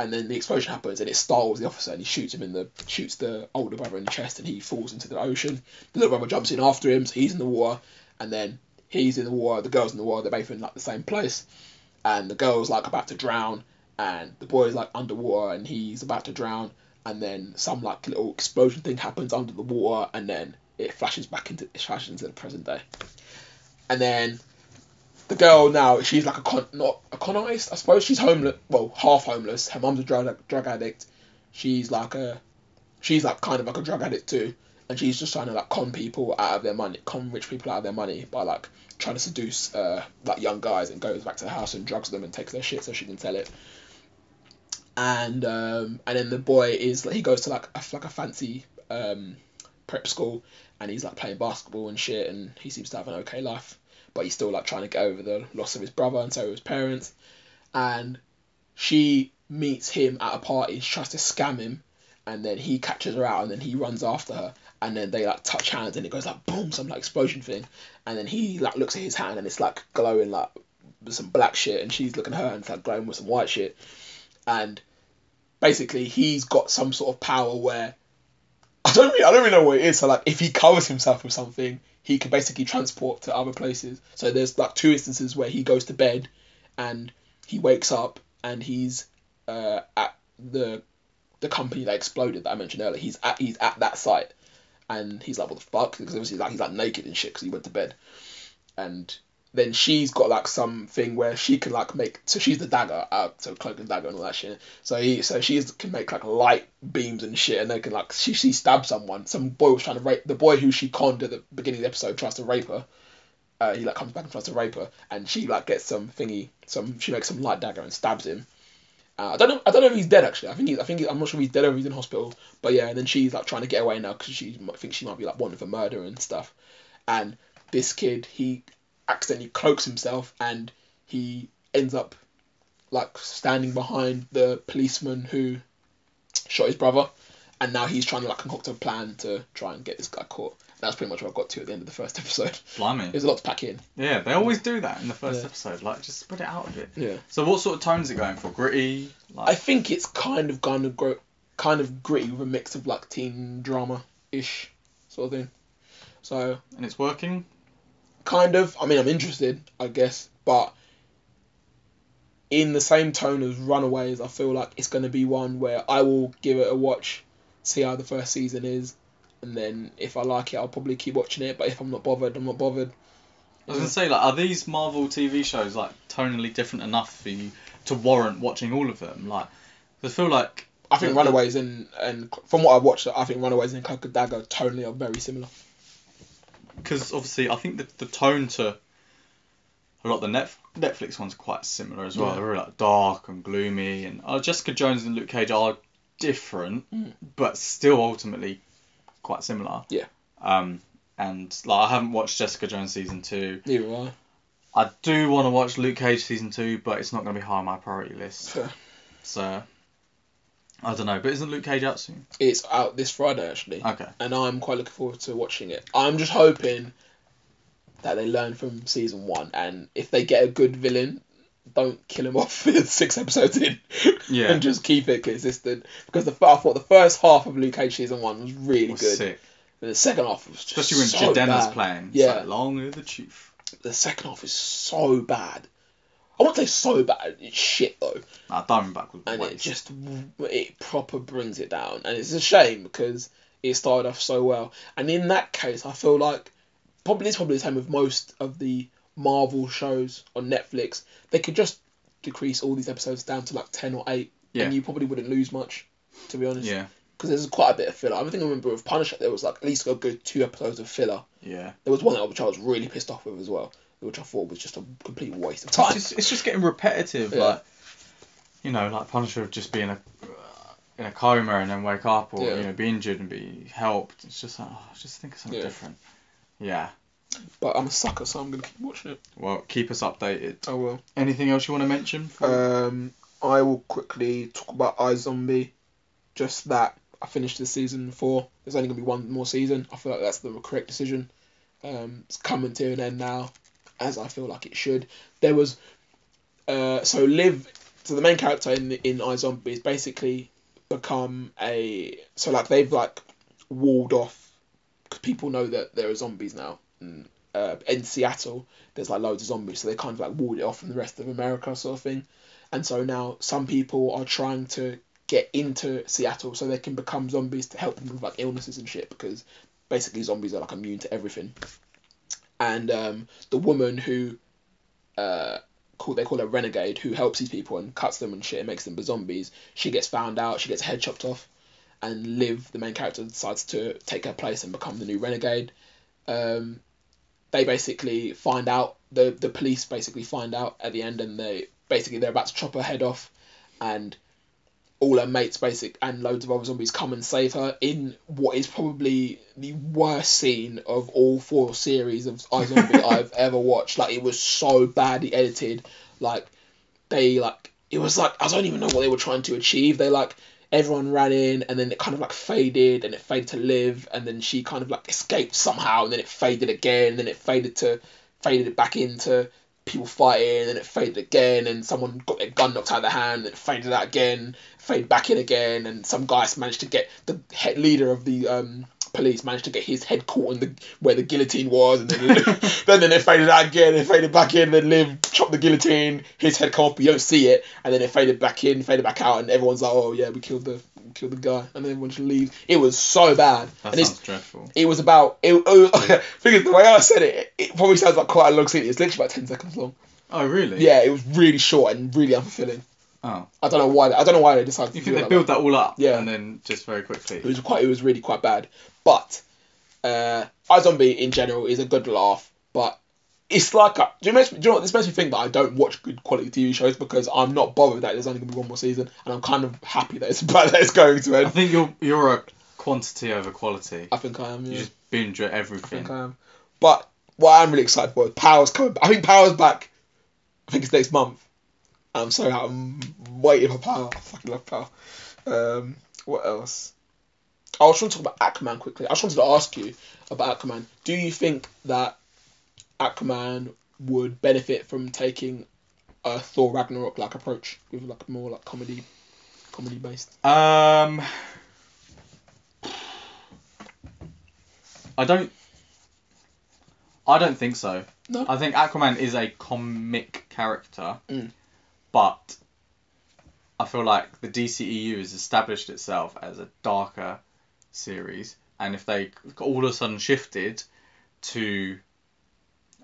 And then the explosion happens, and it startles the officer, and he shoots him in the shoots the older brother in the chest, and he falls into the ocean. The little brother jumps in after him, so he's in the water, and then he's in the water. The girl's in the water. They're both in like the same place, and the girl's like about to drown, and the boy's like underwater, and he's about to drown, and then some like little explosion thing happens under the water, and then it flashes back into it flashes into the present day, and then the girl now she's like a con not a con artist I suppose. She's homeless well half homeless. Her mum's a drug drug addict. She's like a she's like kind of like a drug addict too. And she's just trying to like con people out of their money con rich people out of their money by like trying to seduce uh like young guys and goes back to the house and drugs them and takes their shit so she can sell it. And um and then the boy is he goes to like a, like a fancy um prep school and he's like playing basketball and shit and he seems to have an okay life but he's still like trying to get over the loss of his brother and so his parents. And she meets him at a party, she tries to scam him, and then he catches her out and then he runs after her and then they like touch hands and it goes like boom, some like explosion thing. And then he like looks at his hand and it's like glowing like some black shit and she's looking at her and it's like glowing with some white shit. And basically he's got some sort of power where I don't really I don't really know what it is. So like if he covers himself with something, he can basically transport to other places. So there's like two instances where he goes to bed and he wakes up and he's uh, at the the company that exploded that I mentioned earlier. He's at he's at that site and he's like what the fuck because obviously like he's like naked and shit because he went to bed and then she's got like some thing where she can like make so she's the dagger uh, so cloak and dagger and all that shit so he so she can make like light beams and shit and they can like she she stabs someone some boy was trying to rape the boy who she conned at the beginning of the episode tries to rape her uh, he like comes back and tries to rape her and she like gets some thingy some she makes some light dagger and stabs him uh, I don't know. I don't know if he's dead actually. I think he's. I think he, I'm not sure if he's dead or if he's in hospital. But yeah, and then she's like trying to get away now because she might think she might be like wanted for murder and stuff. And this kid, he accidentally cloaks himself and he ends up like standing behind the policeman who shot his brother and now he's trying to like concoct a plan to try and get this guy caught. That's pretty much what I got to at the end of the first episode. Blimey. There's a lot to pack in. Yeah, they always do that in the first Yeah. episode. Like, just spread it out a bit. Yeah. So, what sort of tone is it going for? Gritty? Like, I think it's kind of kind of gro- kind of gritty with a mix of like teen drama ish sort of thing. So and it's working? Kind of. I mean, I'm interested, I guess, but in the same tone as Runaways, I feel like it's going to be one where I will give it a watch, see how the first season is, and then if I like it, I'll probably keep watching it. But if I'm not bothered, I'm not bothered. I was gonna say, like, are these Marvel TV shows like tonally different enough for you to warrant watching all of them? Like, I feel like I think. Runaways and and from what I've watched, I think Runaways and Cloak and Dagger tonally are very similar. Because obviously I think the the tone to a lot of the Net, Netflix ones are quite similar as well. Yeah. They're very like dark and gloomy, and uh, Jessica Jones and Luke Cage are different, Mm. but still ultimately quite similar. Yeah. Um, and like I haven't watched Jessica Jones season two. Neither will I. I do want to watch Luke Cage season two, but it's not going to be high on my priority list. Fair. So I don't know. But isn't Luke Cage out soon? It's out this Friday actually, Okay. and I'm quite looking forward to watching it. I'm just hoping that they learn from season one, and if they get a good villain, don't kill him off six episodes in, Yeah. and just keep it consistent. Because the I thought the first half of Luke Cage season one was really Was good, sick. and the second half was just Especially when so Jadena's bad. playing. It's Yeah. Like, Long the chief. The second half is so bad. I won't say so bad. It's shit though. Nah, Diamondback was and it just it proper brings it down and it's a shame because it started off so well and in that case i feel like probably it's probably the same with most of the marvel shows on netflix they could just decrease all these episodes down to like 10 or 8 Yeah. and you probably wouldn't lose much to be honest Yeah. because there's quite a bit of filler i think i remember with punisher there was like at least a good two episodes of filler Yeah. there was one that which i was really pissed off with as well which i thought was just a complete waste of time It's just, it's just getting repetitive. Yeah. Like, you know, like Punisher just be in a in a coma and then wake up, or Yeah. you know, be injured and be helped. It's just like, oh, just think of something Yeah. different. Yeah. but i'm a sucker so i'm gonna keep watching it Well, keep us updated. i will Anything else you want to mention? Um, I will quickly talk about iZombie. Just that I finished the season four. There's only gonna be one more season. I feel like that's the correct decision. Um, it's coming to an end now, as I feel like it should. There was, uh, so Liv, so the main character in in iZombie basically become a so like they've like walled off because people know that there are zombies now. Uh, in Seattle, there's like loads of zombies, so they kind of like walled it off from the rest of America, sort of thing. And so now some people are trying to get into Seattle so they can become zombies to help them with like illnesses and shit because basically zombies are like immune to everything. And um, the woman who uh, call they call her renegade who helps these people and cuts them and shit and makes them zombies. She gets found out. She gets her head chopped off, and Liv, the main character, decides to take her place and become the new renegade. Um, they basically find out the the police basically find out at the end, and they basically they're about to chop her head off, and all her mates basic and loads of other zombies come and save her in what is probably the worst scene of all four series of iZombie I've ever watched. Like it was so badly edited. Like they like it was like I don't even know what they were trying to achieve. They like everyone ran in and then it kind of like faded and it faded to Liv and then she kind of like escaped somehow and then it faded again and then it faded to faded it back into people fighting and it faded again and someone got their gun knocked out of their hand and it faded out again faded back in again and some guys managed to get the head leader of the um police managed to get his head caught in the where the guillotine was and then then, then it faded out again it faded back in then Liv chopped the guillotine his head come off you don't see it and then it faded back in faded back out and everyone's like oh yeah we killed the we killed the guy and then everyone just leaves it was so bad that and sounds dreadful. it was about it, it thing is the way I said it it probably sounds like quite a long scene it's literally about 10 seconds long Oh, really? yeah it was really short and really unfulfilling Oh, I don't know why I don't know why they decided you to think they build that all up? Yeah. And then just very quickly. it was quite it was really quite bad but uh iZombie in general is a good laugh but it's like a, do you, know, do you know what this makes me think that I don't watch good quality TV shows because I'm not bothered that there's only gonna be one more season and I'm kind of happy that it's that it's going to end. I think you're you're a quantity over quality. I think I am You just binge at I everything. think I am but what I'm really excited for is Power's coming back I think Power's back I think it's next month I'm so I'm waiting for Power I fucking love Power um what else I was trying to talk about Aquaman quickly. I just wanted to ask you about Aquaman. Do you think that Aquaman would benefit from taking a Thor Ragnarok like approach with like more like comedy, comedy based? Um, I don't. I don't think so. No. I think Aquaman is a comic character, Mm. but I feel like the DCEU has established itself as a darker series, and if they all of a sudden shifted to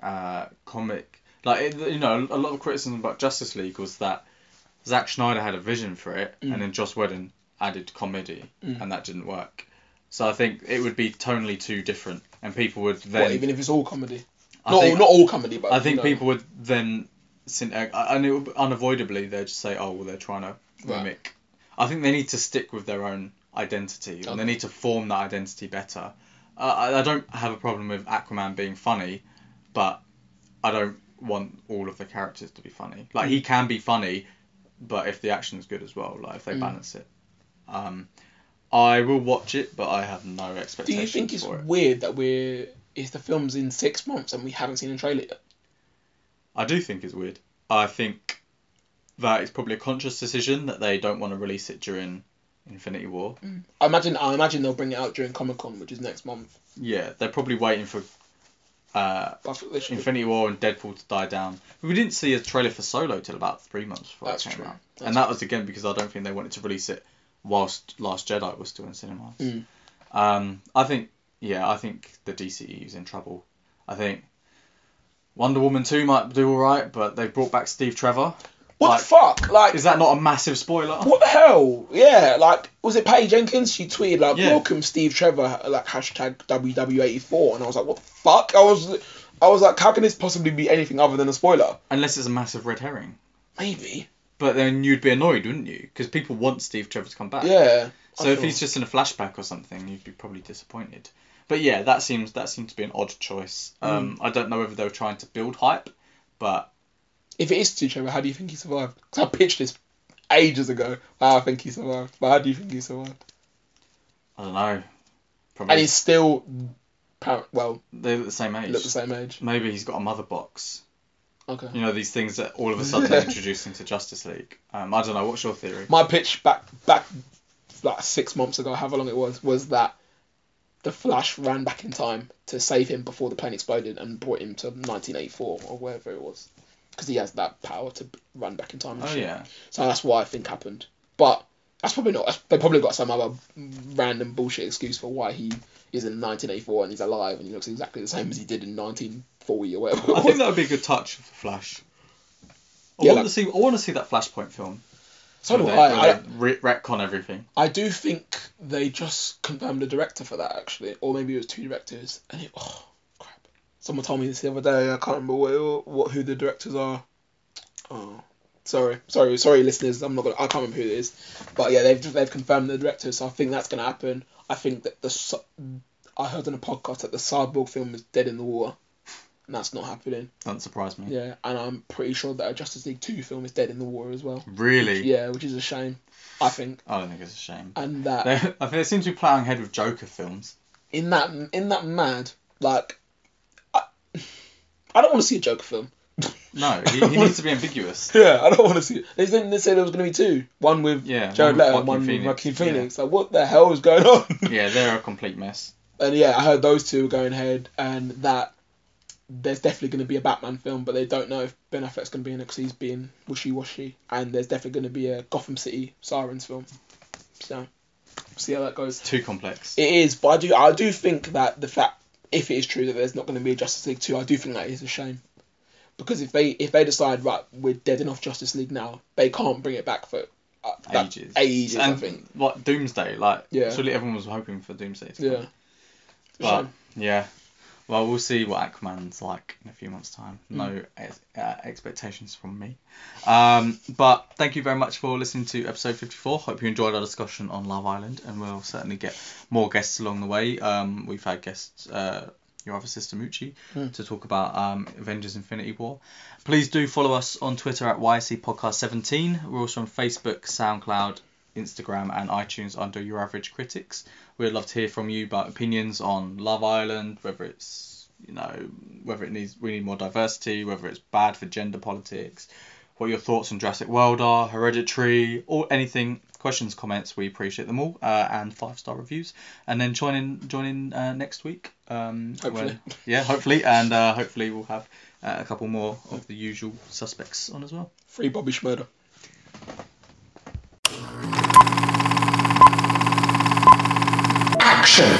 uh, comic, like it- you know, a lot of criticism about Justice League was that Zack Snyder had a vision for it, Mm. and then Joss Whedon added comedy, Mm. and that didn't work. So I think it would be tonally too different, and people would then. What, even if it's all comedy? I not think, all, not all comedy, but I think know. people would then, syn- uh, and it would, unavoidably they'd just say, "Oh, well, they're trying to Right. mimic." I think they need to stick with their own identity, and Okay. they need to form that identity better. Uh, I, I don't have a problem with Aquaman being funny, but I don't want all of the characters to be funny. Like he can be funny, but if the action is good as well, like if they Mm. balance it. Um, I will watch it, but I have no Do expectations you think it's it. weird that we're if the film's in six months and we haven't seen a trailer yet? I do think it's weird. I think that it's probably a conscious decision that they don't want to release it during Infinity War. I imagine I imagine they'll bring it out during Comic Con, which is next month. Yeah, they're probably waiting for uh, But I thought they should- Infinity War and Deadpool to die down. We didn't see a trailer for Solo till about three months before That's it came true. out, That's and that was again because I don't think they wanted to release it whilst Last Jedi was still in cinemas. Mm. Um, I think yeah, I think the DCE is in trouble. I think Wonder Woman two might do all right, but they brought back Steve Trevor. What like- the fuck? Like Is that not a massive spoiler? What the hell? Yeah, like was it Patty Jenkins? She tweeted like, Yeah. "Welcome Steve Trevor," like hashtag WW84, and I was like, "What the fuck?" I was, I was like, "How can this possibly be anything other than a spoiler?" Unless it's a massive red herring. Maybe. But then you'd be annoyed, wouldn't you? Because people want Steve Trevor to come back. Yeah. So I if he's just in a flashback or something, you'd be probably disappointed. But yeah, that seems that seems to be an odd choice. Mm. Um, I don't know whether they were trying to build hype, but if it is Steve Trevor, how do you think he survived? Because I pitched this ages ago. How I think he survived, but how do you think he survived? I don't know. Probably And he's still, well, they're the same age. look the same age. Maybe he's got a mother box. Okay. You know these things that all of a sudden they're introduced into Justice League. Um, I don't know. What's your theory? My pitch back back like six months ago, however long it was, was that the Flash ran back in time to save him before the plane exploded and brought him to 1984 or wherever it was, because he has that power to run back in time. and Oh shit. yeah. So that's why I think happened. But that's probably not. They probably got some other random bullshit excuse for why he is in 1984 and he's alive and he looks exactly the same as he did in 1940 or whatever. I think that would be a good touch for Flash. I Yeah, want like- to see. I want to see that Flashpoint film. so do I. I. re- retcon everything. I do think they just confirmed a director for that actually, or maybe it was two directors. And it, oh! Someone told me this the other day. I can't remember what, what who the directors are. Oh, sorry, sorry, sorry, listeners. I'm not gonna. I can't remember who it is. But yeah, they've they've confirmed the director, so I think that's gonna happen. I think that the I heard on a podcast that the Cyborg film is dead in the water, and that's not happening. Doesn't surprise me. Yeah, and I'm pretty sure that a Justice League two film is dead in the water as well. Really? Yeah, which is a shame. I think, I don't think it's a shame. and that They, I think they seem to be ploughing ahead with Joker films. in that in that mad like I don't want to see a Joker film. No, he, he needs to be ambiguous. Yeah, I don't want to see it. They didn't say there was going to be two, one with Yeah, Jared Leto, and one with Phoenix, Joaquin Phoenix. Like what the hell is going on? Yeah, they're a complete mess. and yeah, I heard those two were going ahead, and that there's definitely going to be a Batman film, but they don't know if Ben Affleck's going to be in it because he's being wishy washy, and there's definitely going to be a Gotham City Sirens film. So see how that goes. Too complex. It is, but I do I do think that the fact if it is true that there's not going to be a Justice League two, I do think that is a shame. Because if they if they decide right we're deading off Justice League now, they can't bring it back for uh, that- ages. ages, I think. what Doomsday? Like, Yeah. surely everyone was hoping for Doomsday. To Yeah. come. It's a But shame. yeah, well, we'll see what Aquaman's like in a few months' time. Hmm. No ex- uh, expectations from me. Um, but thank you very much for listening to episode 54. Hope you enjoyed our discussion on Love Island, and we'll certainly get more guests along the way. Um, we've had guests. Uh, your other sister Mucci Hmm. to talk about um, Avengers Infinity War. Please do follow us on Twitter at YC Podcast 17. We're also on Facebook, SoundCloud, Instagram, and iTunes under Your Average Critics. We'd love to hear from you about opinions on Love Island, whether it's you know whether it needs we need more diversity, whether it's bad for gender politics, what your thoughts on Jurassic World are, Hereditary, or anything. Questions, comments, we appreciate them all, uh, and five star reviews. And then join in, join in uh, next week. Um, Hopefully. when- yeah, hopefully, and uh, hopefully we'll have uh, a couple more of the usual suspects on as well. Free Bobby Shmurda. Action!